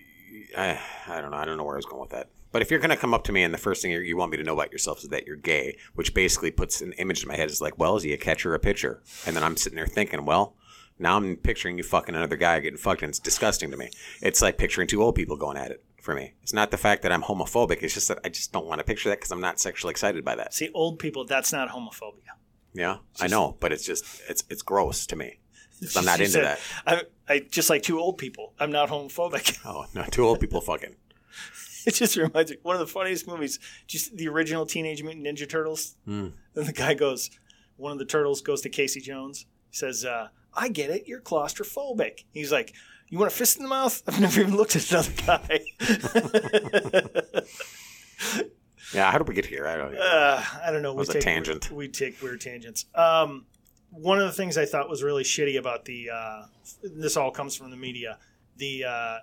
I, I don't know. I don't know where I was going with that. But if you're going to come up to me and the first thing you want me to know about yourself is that you're gay, which basically puts an image in my head is like, well, is he a catcher or a pitcher? And then I'm sitting there thinking, well, now I'm picturing you fucking another guy getting fucked, and it's disgusting to me. It's like picturing two old people going at it for me. It's not the fact that I'm homophobic. It's just that I just don't want to picture that because I'm not sexually excited by that. See, old people, that's not homophobia. Yeah, I know, but it's just it's it's gross to me. I'm not into said, that. I, I just like two old people. I'm not homophobic. Oh no, two old people fucking. It just reminds me one of the funniest movies. Just the original Teenage Mutant Ninja Turtles. Hmm. Then the guy goes, one of the turtles goes to Casey Jones. He says, uh, "I get it. You're claustrophobic." He's like, "You want a fist in the mouth?" I've never even looked at another guy. Yeah, how did we get here? I don't. know. uh, I don't know. We was a take tangent. We take weird tangents. Um, one of the things I thought was really shitty about the uh, this all comes from the media. The uh,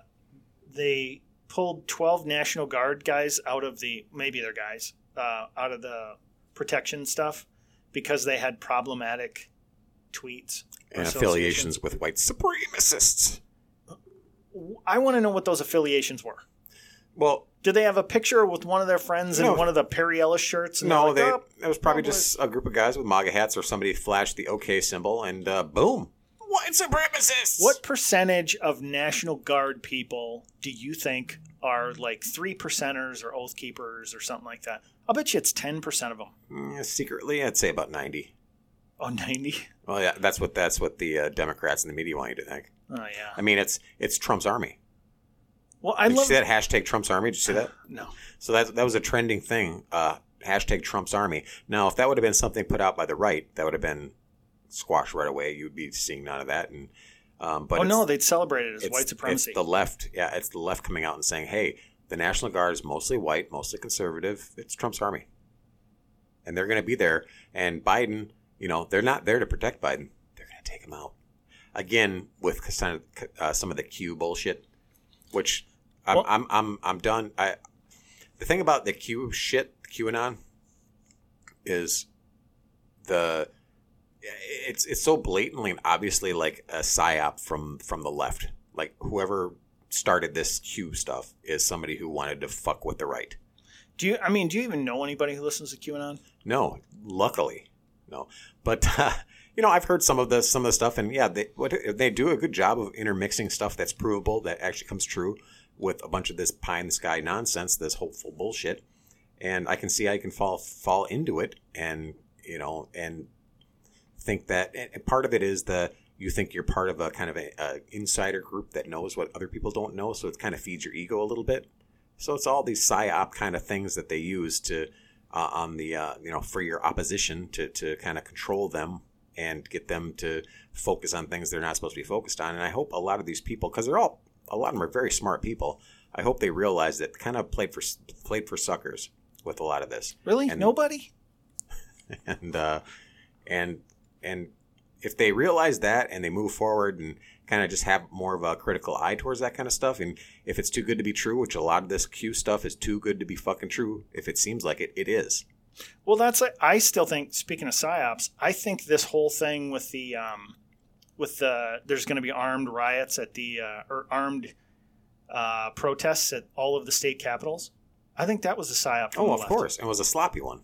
they pulled twelve National Guard guys out of the maybe they're guys uh, out of the protection stuff because they had problematic tweets and affiliations with white supremacists. I want to know what those affiliations were. Well, Did they have a picture with one of their friends in No. one of the Perry Ellis shirts? And no, they're they "Oh, it was probably probably. just a group of guys with MAGA hats, or somebody flashed the OK symbol, and uh, boom, white supremacists. What percentage of National Guard people do you think are like three percenters or oath keepers or something like that? I'll bet you it's ten percent of them. Mm, secretly, I'd say about ninety. Oh, 90? Well, yeah, that's what that's what the uh, Democrats and the media want you to think. Oh yeah. I mean, it's it's Trump's army. Well, I Did love you see that hashtag Trump's army? Did you see that? No. So that that was a trending thing. Uh, hashtag Trump's army. Now, if that would have been something put out by the right, that would have been squashed right away. You'd be seeing none of that. And um, but oh no, they'd celebrate it as white supremacy. It's the left. Yeah, it's the left coming out and saying, "Hey, the National Guard is mostly white, mostly conservative. It's Trump's army, and they're going to be there." And Biden, you know, they're not there to protect Biden. They're going to take him out again with uh, some of the Q bullshit, which I'm, Well- I'm I'm I'm done. I the thing about the Q shit, QAnon, is the it's it's so blatantly and obviously like a psyop from from the left. Like whoever started this Q stuff is somebody who wanted to fuck with the right. Do you? I mean, do you even know anybody who listens to QAnon? No, luckily, no. But uh, you know, I've heard some of the some of the stuff, and yeah, they what, they do a good job of intermixing stuff that's provable that actually comes true with a bunch of this pie in the sky nonsense, this hopeful bullshit. And I can see I can fall fall into it, and you know, and think that and part of it is the you think you're part of a kind of a, a insider group that knows what other people don't know, so it kind of feeds your ego a little bit. So it's all these psyop kind of things that they use to uh, on the uh, you know for your opposition to to kind of control them and get them to focus on things they're not supposed to be focused on. And I hope a lot of these people, because they're all a lot of them are very smart people. I hope they realize that kind of played for played for suckers with a lot of this. Really, and, nobody. And uh, and and if they realize that and they move forward and kind of just have more of a critical eye towards that kind of stuff, and if it's too good to be true, which a lot of this Q stuff is too good to be fucking true, if it seems like it, it is. Well, that's I still think. Speaking of psyops, I think this whole thing with the um, with the there's going to be armed riots at the uh, or armed uh, protests at all of the state capitals. I think that was a psyop. Oh, of left. course, it was a sloppy one.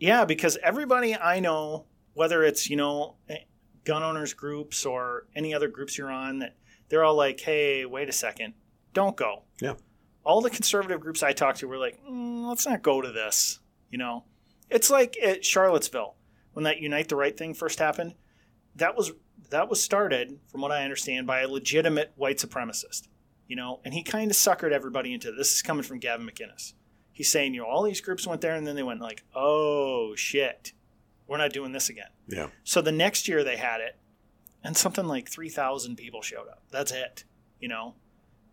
Yeah, because everybody I know, whether it's you know eh, gun owners groups or any other groups you're on, that they're all like, "Hey, wait a second, don't go." Yeah. All the conservative groups I talked to were like, mm, "Let's not go to this." You know, it's like at Charlottesville when that Unite the Right thing first happened. That was that was started, from what I understand, by a legitimate white supremacist. You know, and he kind of suckered everybody into this. Is coming from Gavin McInnes. He's saying, you know, all these groups went there, and then they went like, "Oh shit, we're not doing this again." Yeah. So the next year they had it, and something like three thousand people showed up. That's it. You know,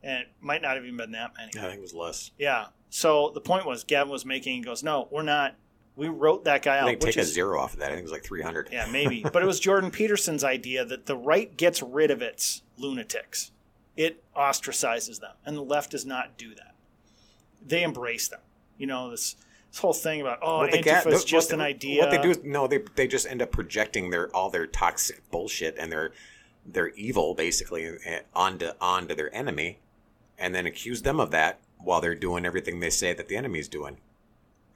and it might not have even been that many. I think it was less. Yeah. So the point was, Gavin was making. He goes, "No, we're not we wrote that guy I out. think take which a zero off of that. I think it was like 300. yeah, maybe. but it was Jordan Peterson's idea that the right gets rid of its lunatics. It ostracizes them, and the left does not do that. They embrace them. You know this this whole thing about oh, they Antifa is just they- an idea. What they do is no, they they just end up projecting their all their toxic bullshit and their their evil basically onto onto their enemy, and then accuse them of that while they're doing everything they say that the enemy's doing.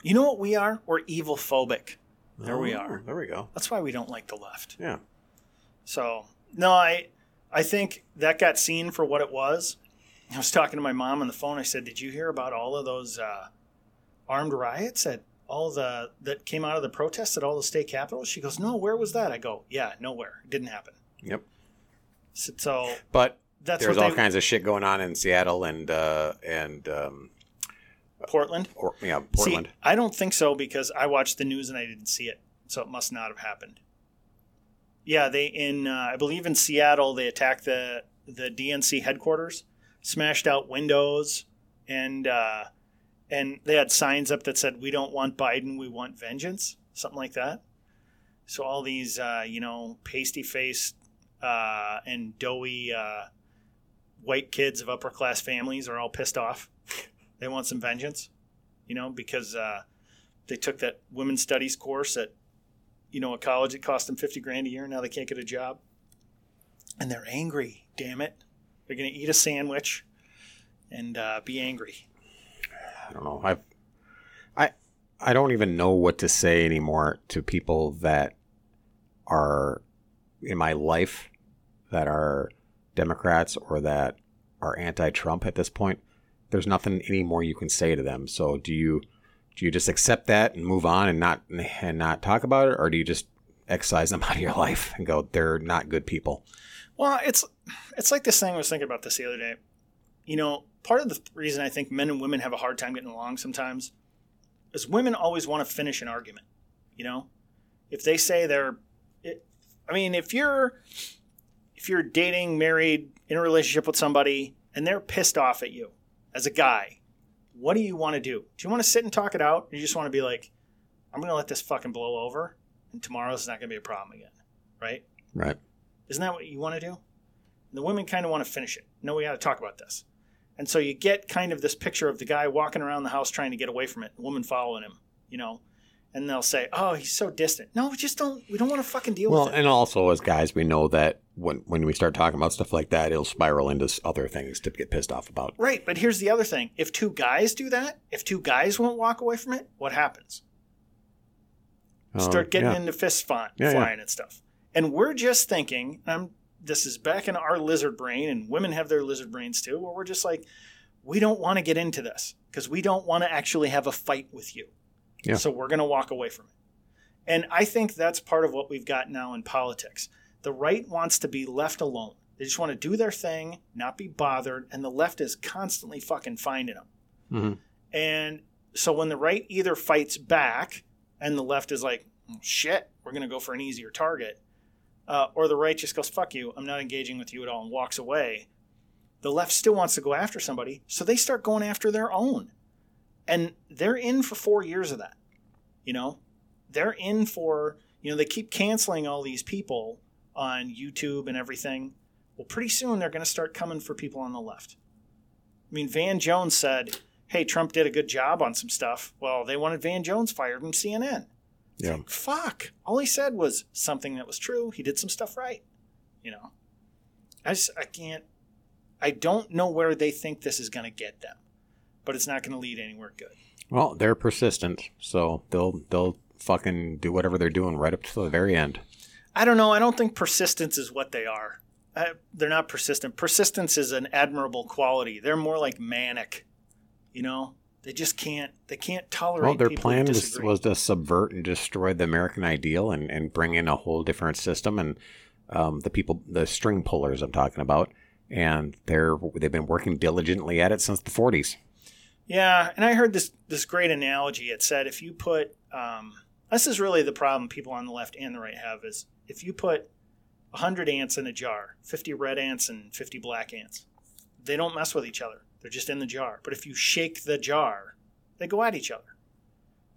You know what we are? We're evil phobic. There we Oh, are. There we go. That's why we don't like the left. Yeah. So no, I I think that got seen for what it was. I was talking to my mom on the phone. I said, "Did you hear about all of those uh, armed riots at all the that came out of the protests at all the state capitals?" She goes, "No, where was that?" I go, "Yeah, nowhere. It didn't happen." Yep. So, so But that's there's all they, kinds of shit going on in Seattle and uh, and um, Portland. or, yeah Portland. See, I don't think so because I watched the news and I didn't see it, so it must not have happened. Yeah, they in uh, I believe in Seattle they attacked the the DNC headquarters, smashed out windows, and uh, and they had signs up that said "We don't want Biden, we want vengeance," something like that. So all these uh, you know pasty faced uh, and doughy uh, white kids of upper class families are all pissed off. They want some vengeance you know, because uh, they took that women's studies course at, you know, a college. It cost them 50 grand a year. And now they can't get a job. And they're angry, damn it. They're going to eat a sandwich and uh, be angry. I don't know. I I I don't even know what to say anymore to people that are in my life that are Democrats or that are anti-Trump at this point. There's nothing anymore you can say to them. So do you do you just accept that and move on and not and not talk about it, or do you just excise them out of your life and go they're not good people? Well, it's it's like this thing I was thinking about this the other day. You know, part of the reason I think men and women have a hard time getting along sometimes is women always want to finish an argument. You know, if they say they're, it, I mean, if you're if you're dating, married, in a relationship with somebody, and they're pissed off at you as a guy, what do you want to do? Do you want to sit and talk it out, or you just want to be like, I'm going to let this fucking blow over, and tomorrow's not going to be a problem again, right? Right. Isn't that what you want to do? And the women kind of want to finish it. No, we got to talk about this. And so you get kind of this picture of the guy walking around the house trying to get away from it, the woman following him, you know. And they'll say, "Oh, he's so distant." No, we just don't. We don't want to fucking deal Well, with it. Well, and also as guys, we know that when when we start talking about stuff like that, it'll spiral into other things to get pissed off about. Right, but here's the other thing: if two guys do that, if two guys won't walk away from it, what happens? Start Um, getting yeah. into fist fly, Yeah, yeah. flying and stuff. And we're just thinking, I'm this is back in our lizard brain, and women have their lizard brains too, where we're just like, we don't want to get into this because we don't want to actually have a fight with you. Yeah. So we're going to walk away from it. And I think that's part of what we've got now in politics. The right wants to be left alone. They just want to do their thing, not be bothered, and the left is constantly fucking finding them. Mhm. And so when the right either fights back and the left is like, "Oh, shit, we're going to go for an easier target, uh, or the right just goes, fuck you, I'm not engaging with you at all, and walks away, the left still wants to go after somebody. So they start going after their own. And they're in for four years of that. You know, they're in for, you know, they keep canceling all these people on YouTube and everything. Well, pretty soon they're going to start coming for people on the left. I mean, Van Jones said, hey, Trump did a good job on some stuff. Well, they wanted Van Jones fired from CNN. Yeah. like, fuck. All he said was something that was true. He did some stuff right. You know, I just, I can't, I don't know where they think this is going to get them, but it's not going to lead anywhere good. Well, they're persistent, so they'll they'll fucking do whatever they're doing right up to the very end. I don't know. I don't think persistence is what they are. Uh, they're not persistent. Persistence is an admirable quality. They're more like manic. You know, they just can't. They can't tolerate. Well, their plan was, was to subvert and destroy the American ideal and, and bring in a whole different system and um, the people, the string pullers I'm talking about, and they're they've been working diligently at it since the 40s. Yeah, and I heard this this great analogy. It said if you put um, this is really the problem people on the left and the right have is if you put hundred ants in a jar, fifty red ants and fifty black ants, they don't mess with each other. They're just in the jar. But if you shake the jar, they go at each other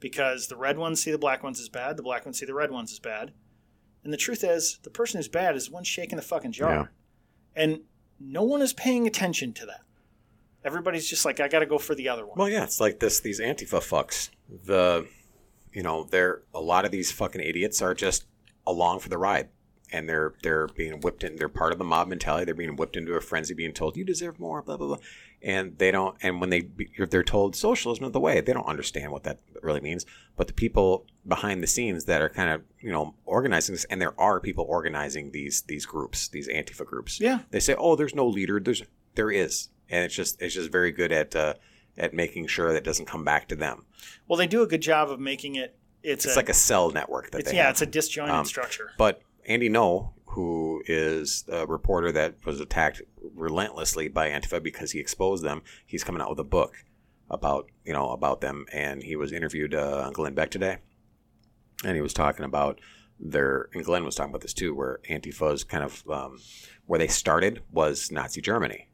because the red ones see the black ones as bad, the black ones see the red ones as bad, and the truth is the person who's bad is the one shaking the fucking jar, Yeah. and no one is paying attention to that. Everybody's just like, I got to go for the other one. Well, yeah, it's like this. These Antifa fucks. The, you know, they're a lot of these fucking idiots are just along for the ride, and they're they're being whipped in. They're part of the mob mentality. They're being whipped into a frenzy, being told you deserve more, blah blah blah, and they don't. And when they they're told socialism is the way, they don't understand what that really means. But the people behind the scenes that are kind of you know organizing this, and there are people organizing these these groups, these Antifa groups. Yeah. They say, oh, there's no leader. There's there is, and it's just it's just very good at. Uh, at making sure that doesn't come back to them. Well, they do a good job of making it. It's, It's a, like a cell network that they yeah, have. it's a disjointed Um, structure. But Andy Ngo, who is a reporter that was attacked relentlessly by Antifa because he exposed them, he's coming out with a book about you know about them, and he was interviewed uh, on Glenn Beck today, and he was talking about their and Glenn was talking about this too, where Antifa's kind of um, where they started was Nazi Germany,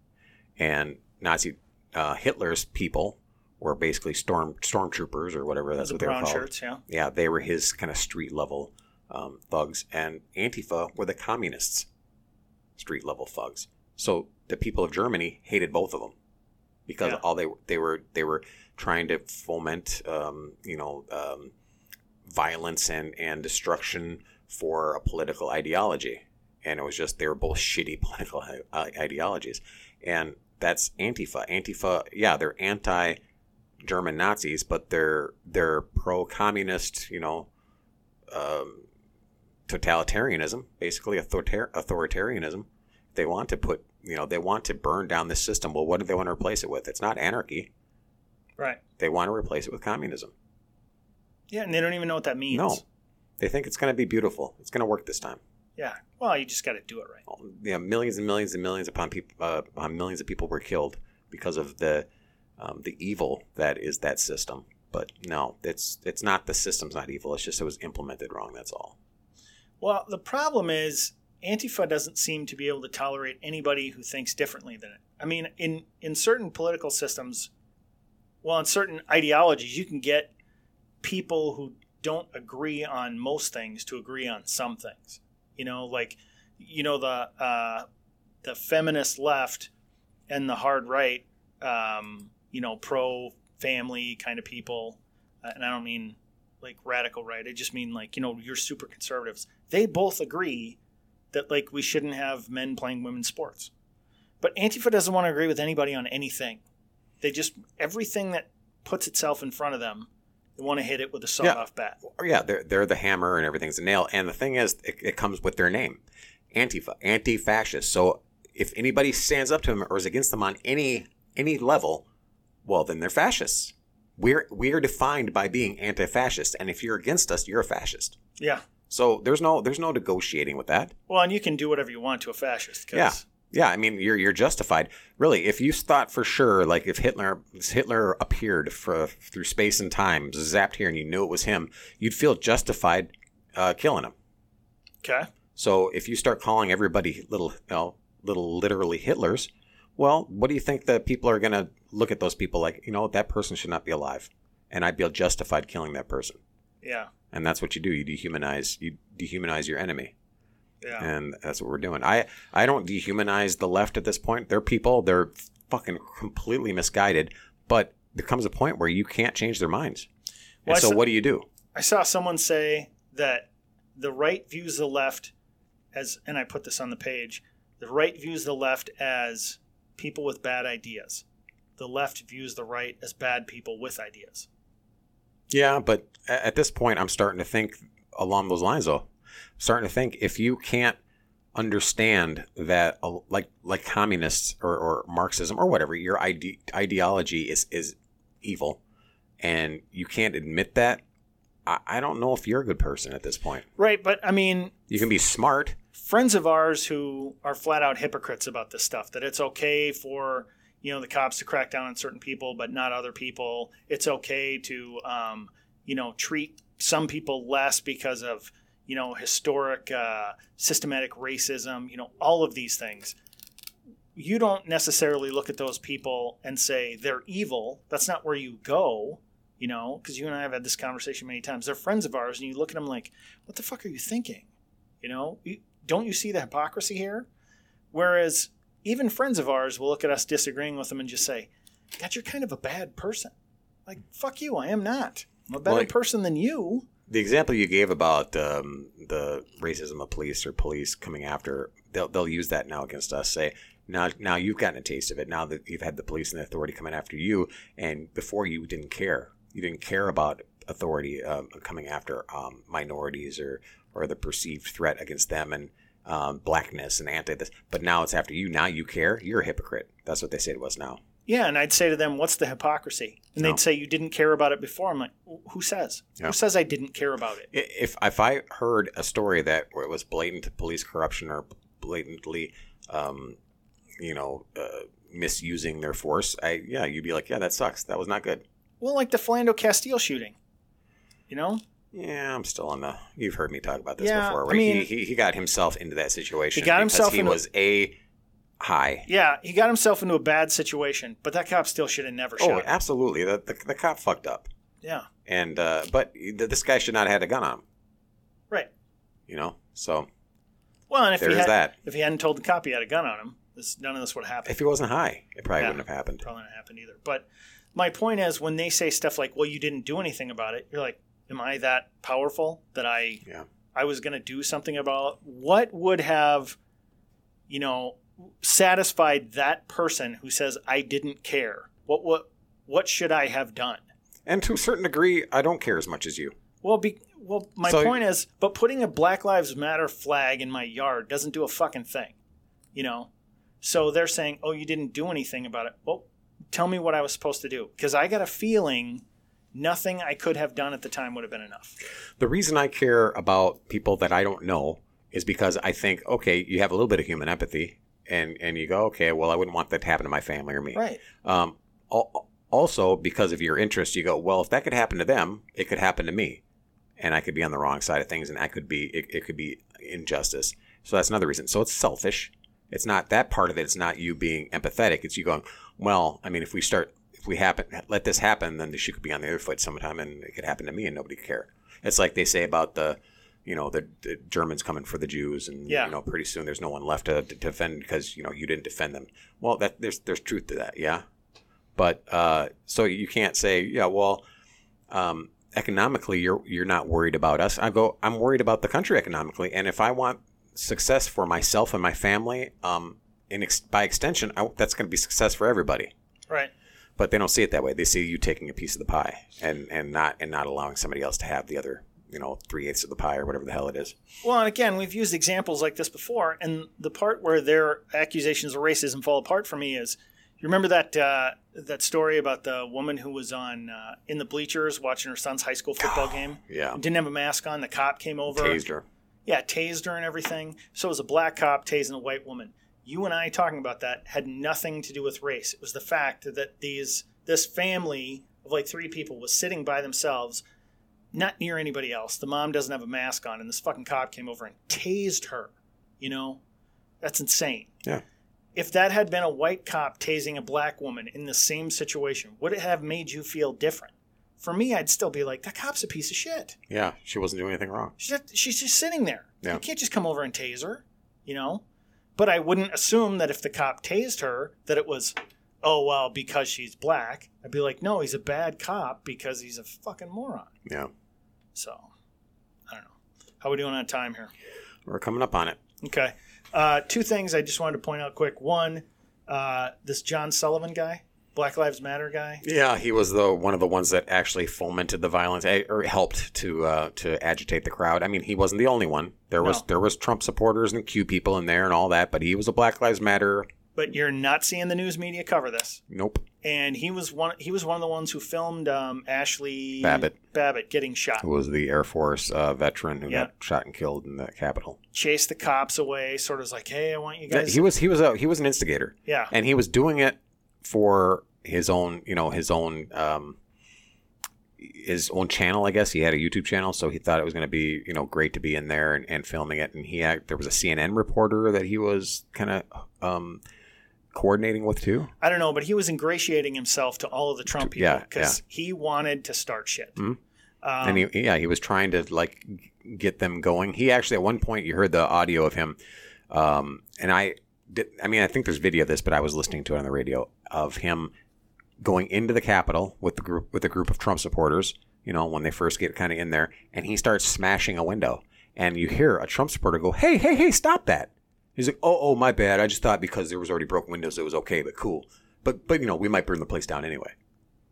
and Nazi uh, Hitler's people were basically storm stormtroopers or whatever that's the what they were called shirts, yeah. yeah, they were his kind of street level um, thugs, and Antifa were the communists' street level thugs. So the people of Germany hated both of them because Yeah. all they they were they were trying to foment, um, you know, um, violence and and destruction for a political ideology, and it was just they were both shitty political ideologies, and that's Antifa. Antifa, yeah, they're anti. German Nazis, but they're they're pro communist, you know, um, totalitarianism, basically authoritar- authoritarianism. They want to put, you know, they want to burn down the system. Well, what do they want to replace it with? It's not anarchy. Right. They want to replace it with communism. Yeah, and they don't even know what that means. No, they think it's going to be beautiful. It's going to work this time. Yeah. Well, you just got to do it right. Yeah, millions and millions and millions upon people, uh, upon millions of people were killed because of the um, the evil that is that system. But no, it's it's not the system's not evil. It's just it was implemented wrong. That's all. Well, the problem is Antifa doesn't seem to be able to tolerate anybody who thinks differently than it. I mean, in in certain political systems, well, in certain ideologies, you can get people who don't agree on most things to agree on some things. You know, like you know the uh, the feminist left and the hard right, um, you know, pro family kind of people, uh, and I don't mean like radical right. I just mean like you know you're super conservatives. They both agree that like we shouldn't have men playing women's sports, but Antifa doesn't want to agree with anybody on anything. They just everything that puts itself in front of them, they want to hit it with a sawed-off bat. Oh, yeah, they're they're the hammer and everything's a nail. And the thing is, it, it comes with their name, Antifa, anti-fascist. So if anybody stands up to them or is against them on any any level, well, then they're fascists. We're we are defined by being anti-fascist, and if you're against us, you're a fascist. Yeah. So there's no there's no negotiating with that. Well, and you can do whatever you want to a fascist. 'cause- Yeah. Yeah, I mean you're you're justified. Really, if you thought for sure, like if Hitler Hitler appeared for, through space and time, zapped here, and you knew it was him, you'd feel justified uh, killing him. Okay. So if you start calling everybody little, you know, little literally Hitlers, well, what do you think that people are going to look at those people like? You know, that person should not be alive, and I'd be justified killing that person. Yeah. And that's what you do. You dehumanize. You dehumanize your enemy, Yeah. and that's what we're doing. I I don't dehumanize the left at this point. They're people. They're fucking completely misguided. But there comes a point where you can't change their minds. Well, and so saw- what do you do? I saw someone say that the right views the left as, and I put this on the page, the right views the left as people with bad ideas. The left views the right as bad people with ideas. Yeah, but at this point, I'm starting to think along those lines. Though, starting to think if you can't understand that, uh, like like communists or, or Marxism or whatever, your ide- ideology is is evil, and you can't admit that. I, I don't know if you're a good person at this point. Right, but I mean, You can be smart. friends of ours who are flat out hypocrites about this stuff that it's okay for you know the cops to crack down on certain people but not other people it's okay to um, you know treat some people less because of you know historic uh, systematic racism you know all of these things you don't necessarily look at those people and say they're evil that's not where you go you know because you and i have had this conversation many times they're friends of ours and you look at them like what the fuck are you thinking you know, don't you see the hypocrisy here? Whereas even friends of ours will look at us disagreeing with them and just say, God, you're kind of a bad person. Like, fuck you, I am not. I'm a better Like- person than you. The example you gave about um, the racism of police or police coming after, they'll, they'll use that now against us. Say, now, now you've gotten a taste of it. Now that you've had the police and the authority coming after you, and before you didn't care. You didn't care about authority um, coming after um, minorities or or the perceived threat against them and um, blackness and anti this. But now it's after you. Now you care. You're a hypocrite. That's what they say to us now. Yeah, and I'd say to them, what's the hypocrisy? And No. they'd say, you didn't care about it before. I'm like, who says? Yeah. Who says I didn't care about it? If if I heard a story that where it was blatant police corruption or blatantly, um, you know, uh, misusing their force, I yeah, you'd be like, yeah, that sucks. That was not good. Well, like the Philando Castile shooting. You know? Yeah, I'm still on the. You've heard me talk about this Yeah, before. I Right? mean- he, he he got himself into that situation. He got because himself He was a high. Yeah, he got himself into a bad situation, but that cop still should have never Oh, shot. him. absolutely. The, the the cop fucked up, Yeah, and uh, but th- this guy should not have had a gun on him. right. You know, so Well, and if he had, that. if he hadn't told the cop he had a gun on him, this, none of this would have happened. if he wasn't high, it probably Yeah. wouldn't have happened. Probably not happened either. But my point is, when they say stuff like, "Well, you didn't do anything about it," you're like, "Am I that powerful that I Yeah. I was going to do something about what would have, you know, satisfied that person who says I didn't care? What what what should I have done?" And to a certain degree, I don't care as much as you. Well, be, well, my So- point is, but putting a Black Lives Matter flag in my yard doesn't do a fucking thing, you know. So they're saying, "Oh, you didn't do anything about it." Well, tell me what I was supposed to do, because I got a feeling nothing I could have done at the time would have been enough. The reason I care about people that I don't know is because I think, okay, you have a little bit of human empathy, and and you go, okay, well, I wouldn't want that to happen to my family or me. Right. Um, also, because of your interest, you go, well, if that could happen to them, it could happen to me, and I could be on the wrong side of things, and I could be, it, it could be injustice. So that's another reason. So it's selfish. It's not that part of it. It's not you being empathetic. It's you going, well, I mean, if we start, if we happen, let this happen, then the shoe could be on the other foot sometime, and it could happen to me, and nobody could care. It's like they say about the, you know, the, the Germans coming for the Jews, and Yeah. you know, pretty soon there's no one left to, to defend because you know you didn't defend them. Well, that there's there's truth to that, yeah. But uh, so you can't say, yeah, well, um, economically you're you're not worried about us. I go, I'm worried about the country economically, and if I want success for myself and my family, um, in ex- by extension, I, that's going to be success for everybody. Right. But they don't see it that way. They see you taking a piece of the pie and and not and not allowing somebody else to have the other, you know, three eighths of the pie or whatever the hell it is. Well, and again, we've used examples like this before, and the part where their accusations of racism fall apart for me is, you remember that uh, that story about the woman who was on uh, in the bleachers watching her son's high school football game, Yeah, didn't have a mask on. The cop came over, tased her. yeah, tased her and everything. So it was a black cop tasing a white woman. You and I talking about that had nothing to do with race. It was the fact that these this family of like three people was sitting by themselves, not near anybody else. The mom doesn't have a mask on, and this fucking cop came over and tased her. You know, that's insane. Yeah. If that had been a white cop tasing a black woman in the same situation, would it have made you feel different? For me, I'd still be like, that cop's a piece of shit. Yeah, she wasn't doing anything wrong. She's just, she's just sitting there. Yeah. You can't just come over and tase her, you know? But I wouldn't assume that if the cop tased her, that it was, oh, well, because she's black. I'd be like, no, he's a bad cop because he's a fucking moron. Yeah, So, I don't know. How are we doing on time here? we're coming up on it. Okay. Uh, two things I just wanted to point out quick. One, uh, this John Sullivan guy, Black Lives Matter guy. Yeah, he was the one of the ones that actually fomented the violence eh, or helped to uh, to agitate the crowd. I mean, he wasn't the only one. There was No. there was Trump supporters and Q people in there and all that, but he was a Black Lives Matter. But you're not seeing the news media cover this. Nope. and he was one. He was one of the ones who filmed um, Ashli Babbitt. Babbitt getting shot. Who was the Air Force uh, veteran who Yeah. got shot and killed in the Capitol? Chased the cops away. Sort of was like, hey, I want you Yeah, guys. he was he was a he was an instigator, yeah, and he was doing it for his own you know his own um, his own channel. I guess he had a YouTube channel, so he thought it was going to be you know great to be in there and, and filming it. And he had, there was a CNN reporter that he was kind of um, coordinating with too. I don't know, but he was ingratiating himself to all of the Trump people Yeah, because he wanted to start shit. Mhm. Um, and he, yeah, he was trying to like get them going. He actually at one point you heard the audio of him, um, and I did. I mean, I think there's video of this, but I was listening to it on the radio of him going into the Capitol with the group with a group of Trump supporters. You know, when they first get kind of in there, and he starts smashing a window, and you hear a Trump supporter go, "Hey, hey, hey, stop that!" He's like, "Oh, oh, my bad. I just thought because there was already broken windows, it was okay, but cool. But, but you know, we might burn the place down anyway."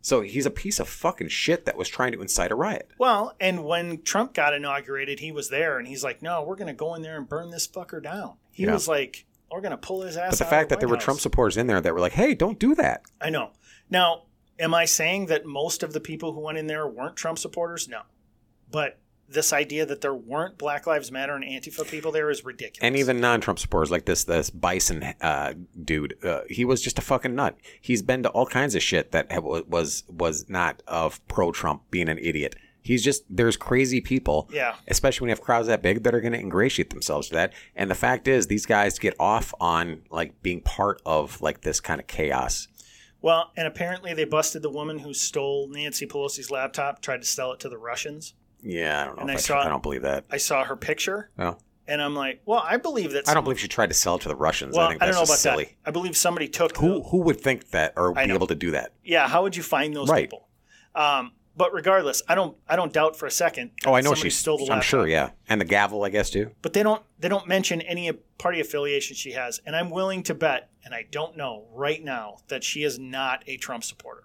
So he's a piece of fucking shit that was trying to incite a riot. well, and when Trump got inaugurated, he was there, and he's like, "No, we're going to go in there and burn this fucker down." He Yeah. was like, "We're going to pull his ass." Out. But the fact of that there White were Trump supporters in there that were like, "Hey, don't do that." I know. Now, am I saying that most of the people who went in there weren't Trump supporters? No. But this idea that there weren't Black Lives Matter and Antifa people there is ridiculous. And even non-Trump supporters like this this Bison uh, dude, uh, he was just a fucking nut. He's been to all kinds of shit that was was not of pro-Trump being an idiot. He's just there's crazy people, Yeah. especially when you have crowds that big that are going to ingratiate themselves to that. And the fact is, these guys get off on like being part of like this kind of chaos. Well, and apparently they busted the woman who stole Nancy Pelosi's laptop, tried to sell it to the Russians. Yeah, I don't know. And I I, saw- I don't believe that. I saw her picture, No, and I'm like, well, I believe that. I don't believe she tried to sell it to the Russians. Well, I think I don't know about silly. that. I believe somebody took. Who the- who would think that or be able to do that? yeah, how would you find those Right. people? Um, but regardless, I don't. I don't doubt for a second. Oh, I know somebody she stole the I'm sure, yeah, and the gavel, I guess too. but they don't they don't mention any party affiliation she has and i'm willing to bet and i don't know right now that she is not a trump supporter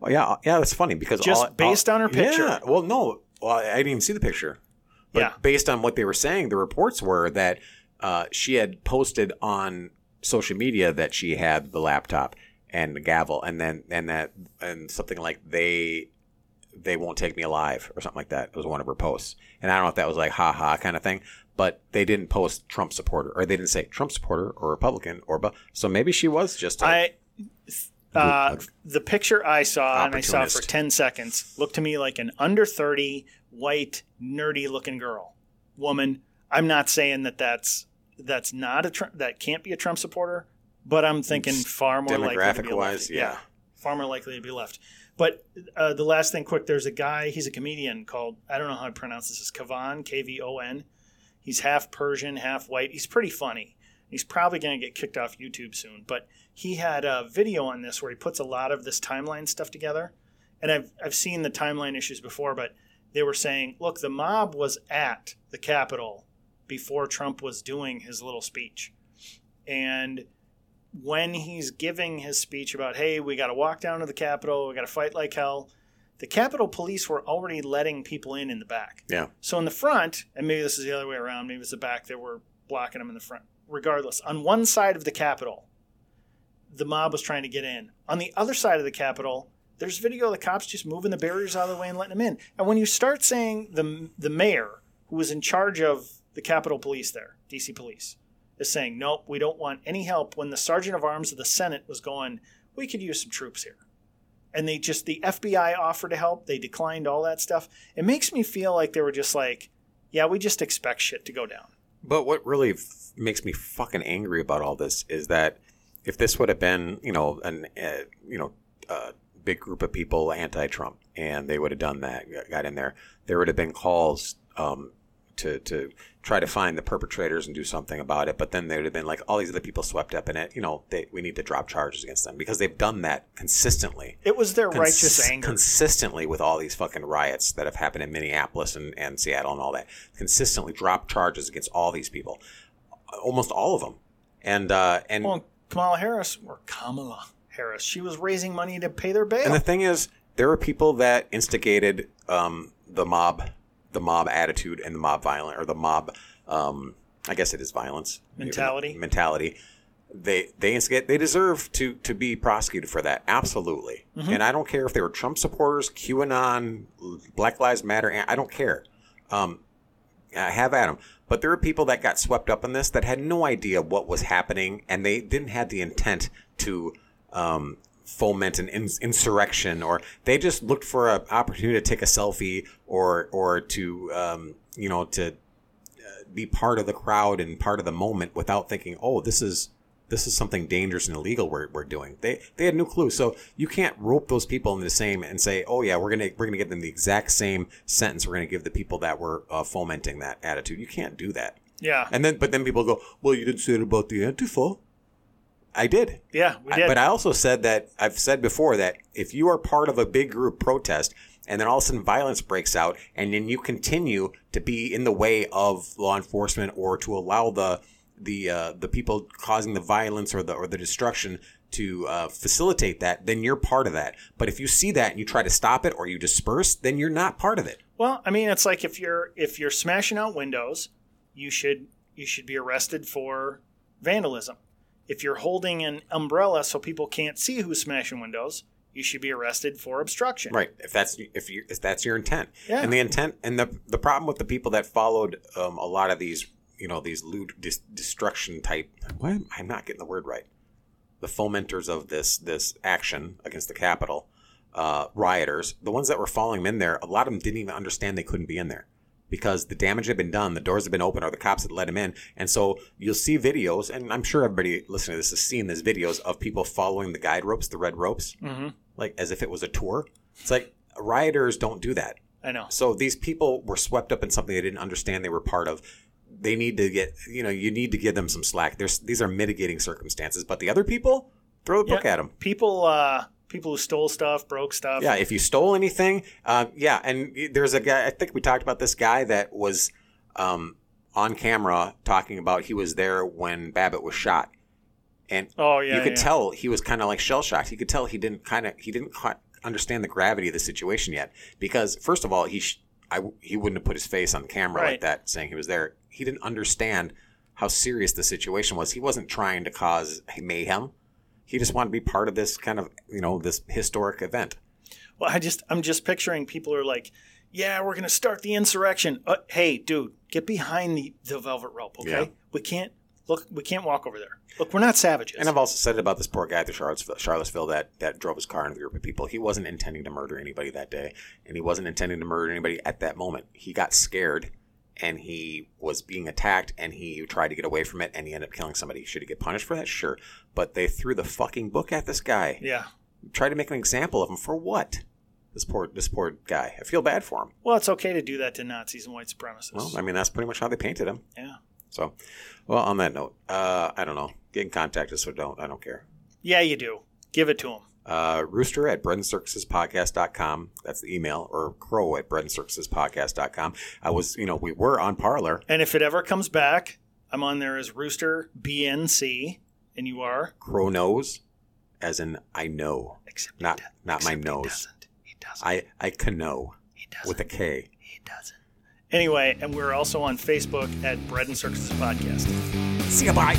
Oh yeah, yeah, that's funny because Just all, based all- on her picture? Yeah, well, no, well, I didn't even see the picture. But Yeah. based on what they were saying, the reports were that uh, she had posted on social media that she had the laptop and the gavel, and then and that and something like they they won't take me alive or something like that. It was one of her posts, and I don't know if that was like ha ha kind of thing. But they didn't post Trump supporter, or they didn't say Trump supporter or Republican or but so maybe she was just a, i uh, the picture i saw and i saw for 10 seconds looked to me like an under 30 white nerdy looking girl woman i'm not saying that that's that's not a Trump, that can't be a trump supporter but i'm thinking far more likely to be demographic a wise, yeah. far more likely to be left. But uh, the last thing, quick, there's a guy. He's a comedian called I don't know how to pronounce this. Is Kavan K V O N. He's half Persian, half white. He's pretty funny. He's probably going to get kicked off YouTube soon. But he had a video on this where he puts a lot of this timeline stuff together, and I've I've seen the timeline issues before, but they were saying, look, the mob was at the Capitol before Trump was doing his little speech, and when he's giving his speech about, hey, we got to walk down to the Capitol, we got to fight like hell. The Capitol Police were already letting people in in the back. Yeah. So in the front, and maybe this is the other way around, maybe it's the back that were blocking them in the front. Regardless, on one side of the Capitol, the mob was trying to get in. On the other side of the Capitol, there's video of the cops just moving the barriers out of the way and letting them in. And when you start saying the the mayor, who was in charge of the Capitol Police there, DC Police, is saying, nope, we don't want any help. When the Sergeant of Arms of the Senate was going, we could use some troops here. And they just, the FBI offered to help. They declined all that stuff. It makes me feel like they were just like, yeah, we just expect shit to go down. But what really f- makes me fucking angry about all this is that if this would have been, you know, an uh, you know, uh, big group of people anti-Trump, and they would have done that, got in there, there would have been calls um, to to try to find the perpetrators and do something about it. But then there would have been like all these other people swept up in it. You know, they, we need to drop charges against them because they've done that consistently. It was their Cons- righteous anger. consistently with all these fucking riots that have happened in Minneapolis and, and Seattle and all that. Consistently drop charges against all these people, almost all of them. And uh, and well, Kamala Harris, or Kamala Harris, she was raising money to pay their bail. and the thing is, there are people that instigated um, the mob, the mob attitude and the mob violent or the mob. Um, I guess it is violence Mentality. Mentality. They they instigate. They deserve to to be prosecuted for that. Absolutely. Mm-hmm. And I don't care if they were Trump supporters, QAnon, Black Lives Matter. I don't care. Um, I have at them. But there are people that got swept up in this that had no idea what was happening, and they didn't have the intent to um, foment an ins- insurrection, or they just looked for an opportunity to take a selfie, or or to um, you know to uh, be part of the crowd and part of the moment without thinking, oh, this is this is something dangerous and illegal we're, we're doing. They they had no clue. So you can't rope those people into the same and say, oh yeah, we're gonna we're gonna give them the exact same sentence we're gonna give the people that were uh, fomenting that attitude. You can't do that. yeah, And then but then people go, well, you didn't say it about the Antifa. I did. yeah, we I- did. but I also said that I've said before that if you are part of a big group protest and then all of a sudden violence breaks out and then you continue to be in the way of law enforcement or to allow the the uh, the people causing the violence or the or the destruction to uh, facilitate that, then you're part of that. But if you see that and you try to stop it or you disperse, then you're not part of it. Well, I mean, it's like if you're if you're smashing out windows, you should you should be arrested for vandalism. If you're holding an umbrella so people can't see who's smashing windows, you should be arrested for obstruction. Right. If that's if you if that's your intent. Yeah. And the intent and the the problem with the people that followed um, a lot of these you know these loot dis- destruction type. Why am I'm not getting the word right? The fomenters of this this action against the Capitol, uh, rioters, the ones that were following them in there, a lot of them didn't even understand they couldn't be in there because the damage had been done, the doors had been open, or the cops had let him in. And so you'll see videos, and I'm sure everybody listening to this has seen these videos of people following the guide ropes, the red ropes, hmm like as if it was a tour. It's like rioters don't do that. I know. So these people were swept up in something they didn't understand they were part of. They need to get, you know, you need to give them some slack. There's these are mitigating circumstances, but the other people, throw the book Yeah. at them. People, uh, people who stole stuff, broke stuff. Yeah, if you stole anything, uh, yeah, and there's a guy. I think we talked about this guy that was um, on camera talking about he was there when Babbitt was shot, and Oh yeah. you could yeah. tell he was kind of like shell shocked. He could tell he didn't kind of he didn't understand the gravity of the situation yet because first of all he sh- I, he wouldn't have put his face on camera like that saying he was there. He didn't understand how serious the situation was. He wasn't trying to cause mayhem. He just wanted to be part of this kind of you know this historic event. Well, I just I'm just picturing people are like, yeah, we're gonna start the insurrection. Uh, hey, dude, get behind the the velvet rope, okay? Yeah. We can't look. We can't walk over there. Look, we're not savages. And I've also said it about this poor guy at the Charlottesville, Charlottesville that, that drove his car into the group of people. He wasn't intending to murder anybody that day, and he wasn't intending to murder anybody at that moment. He got scared, and he was being attacked, and he tried to get away from it, and he ended up killing somebody. Should he get punished for that? Sure. But they threw the fucking book at this guy. yeah. Tried to make an example of him for what? This poor, this poor guy. I feel bad for him. Well, it's okay to do that to Nazis and white supremacists. Well, I mean, that's pretty much how they painted him. yeah. So, well, on that note, uh, I don't know. Get in contact us or don't. I don't care. Yeah, you do. Give it to them. Uh, rooster at breadandcircusespodcast.com. That's the email, or crow at breadandcircusespodcast.com. I was, you know, we were on Parler. And if it ever comes back, I'm on there as Rooster BNC, and you are Crow knows, as in I know, except he not not my except He nose. doesn't. He doesn't. I I can know he doesn't. with a K. he doesn't. Anyway, and we're also on Facebook at Bread and Circuses Podcast. See you. Bye.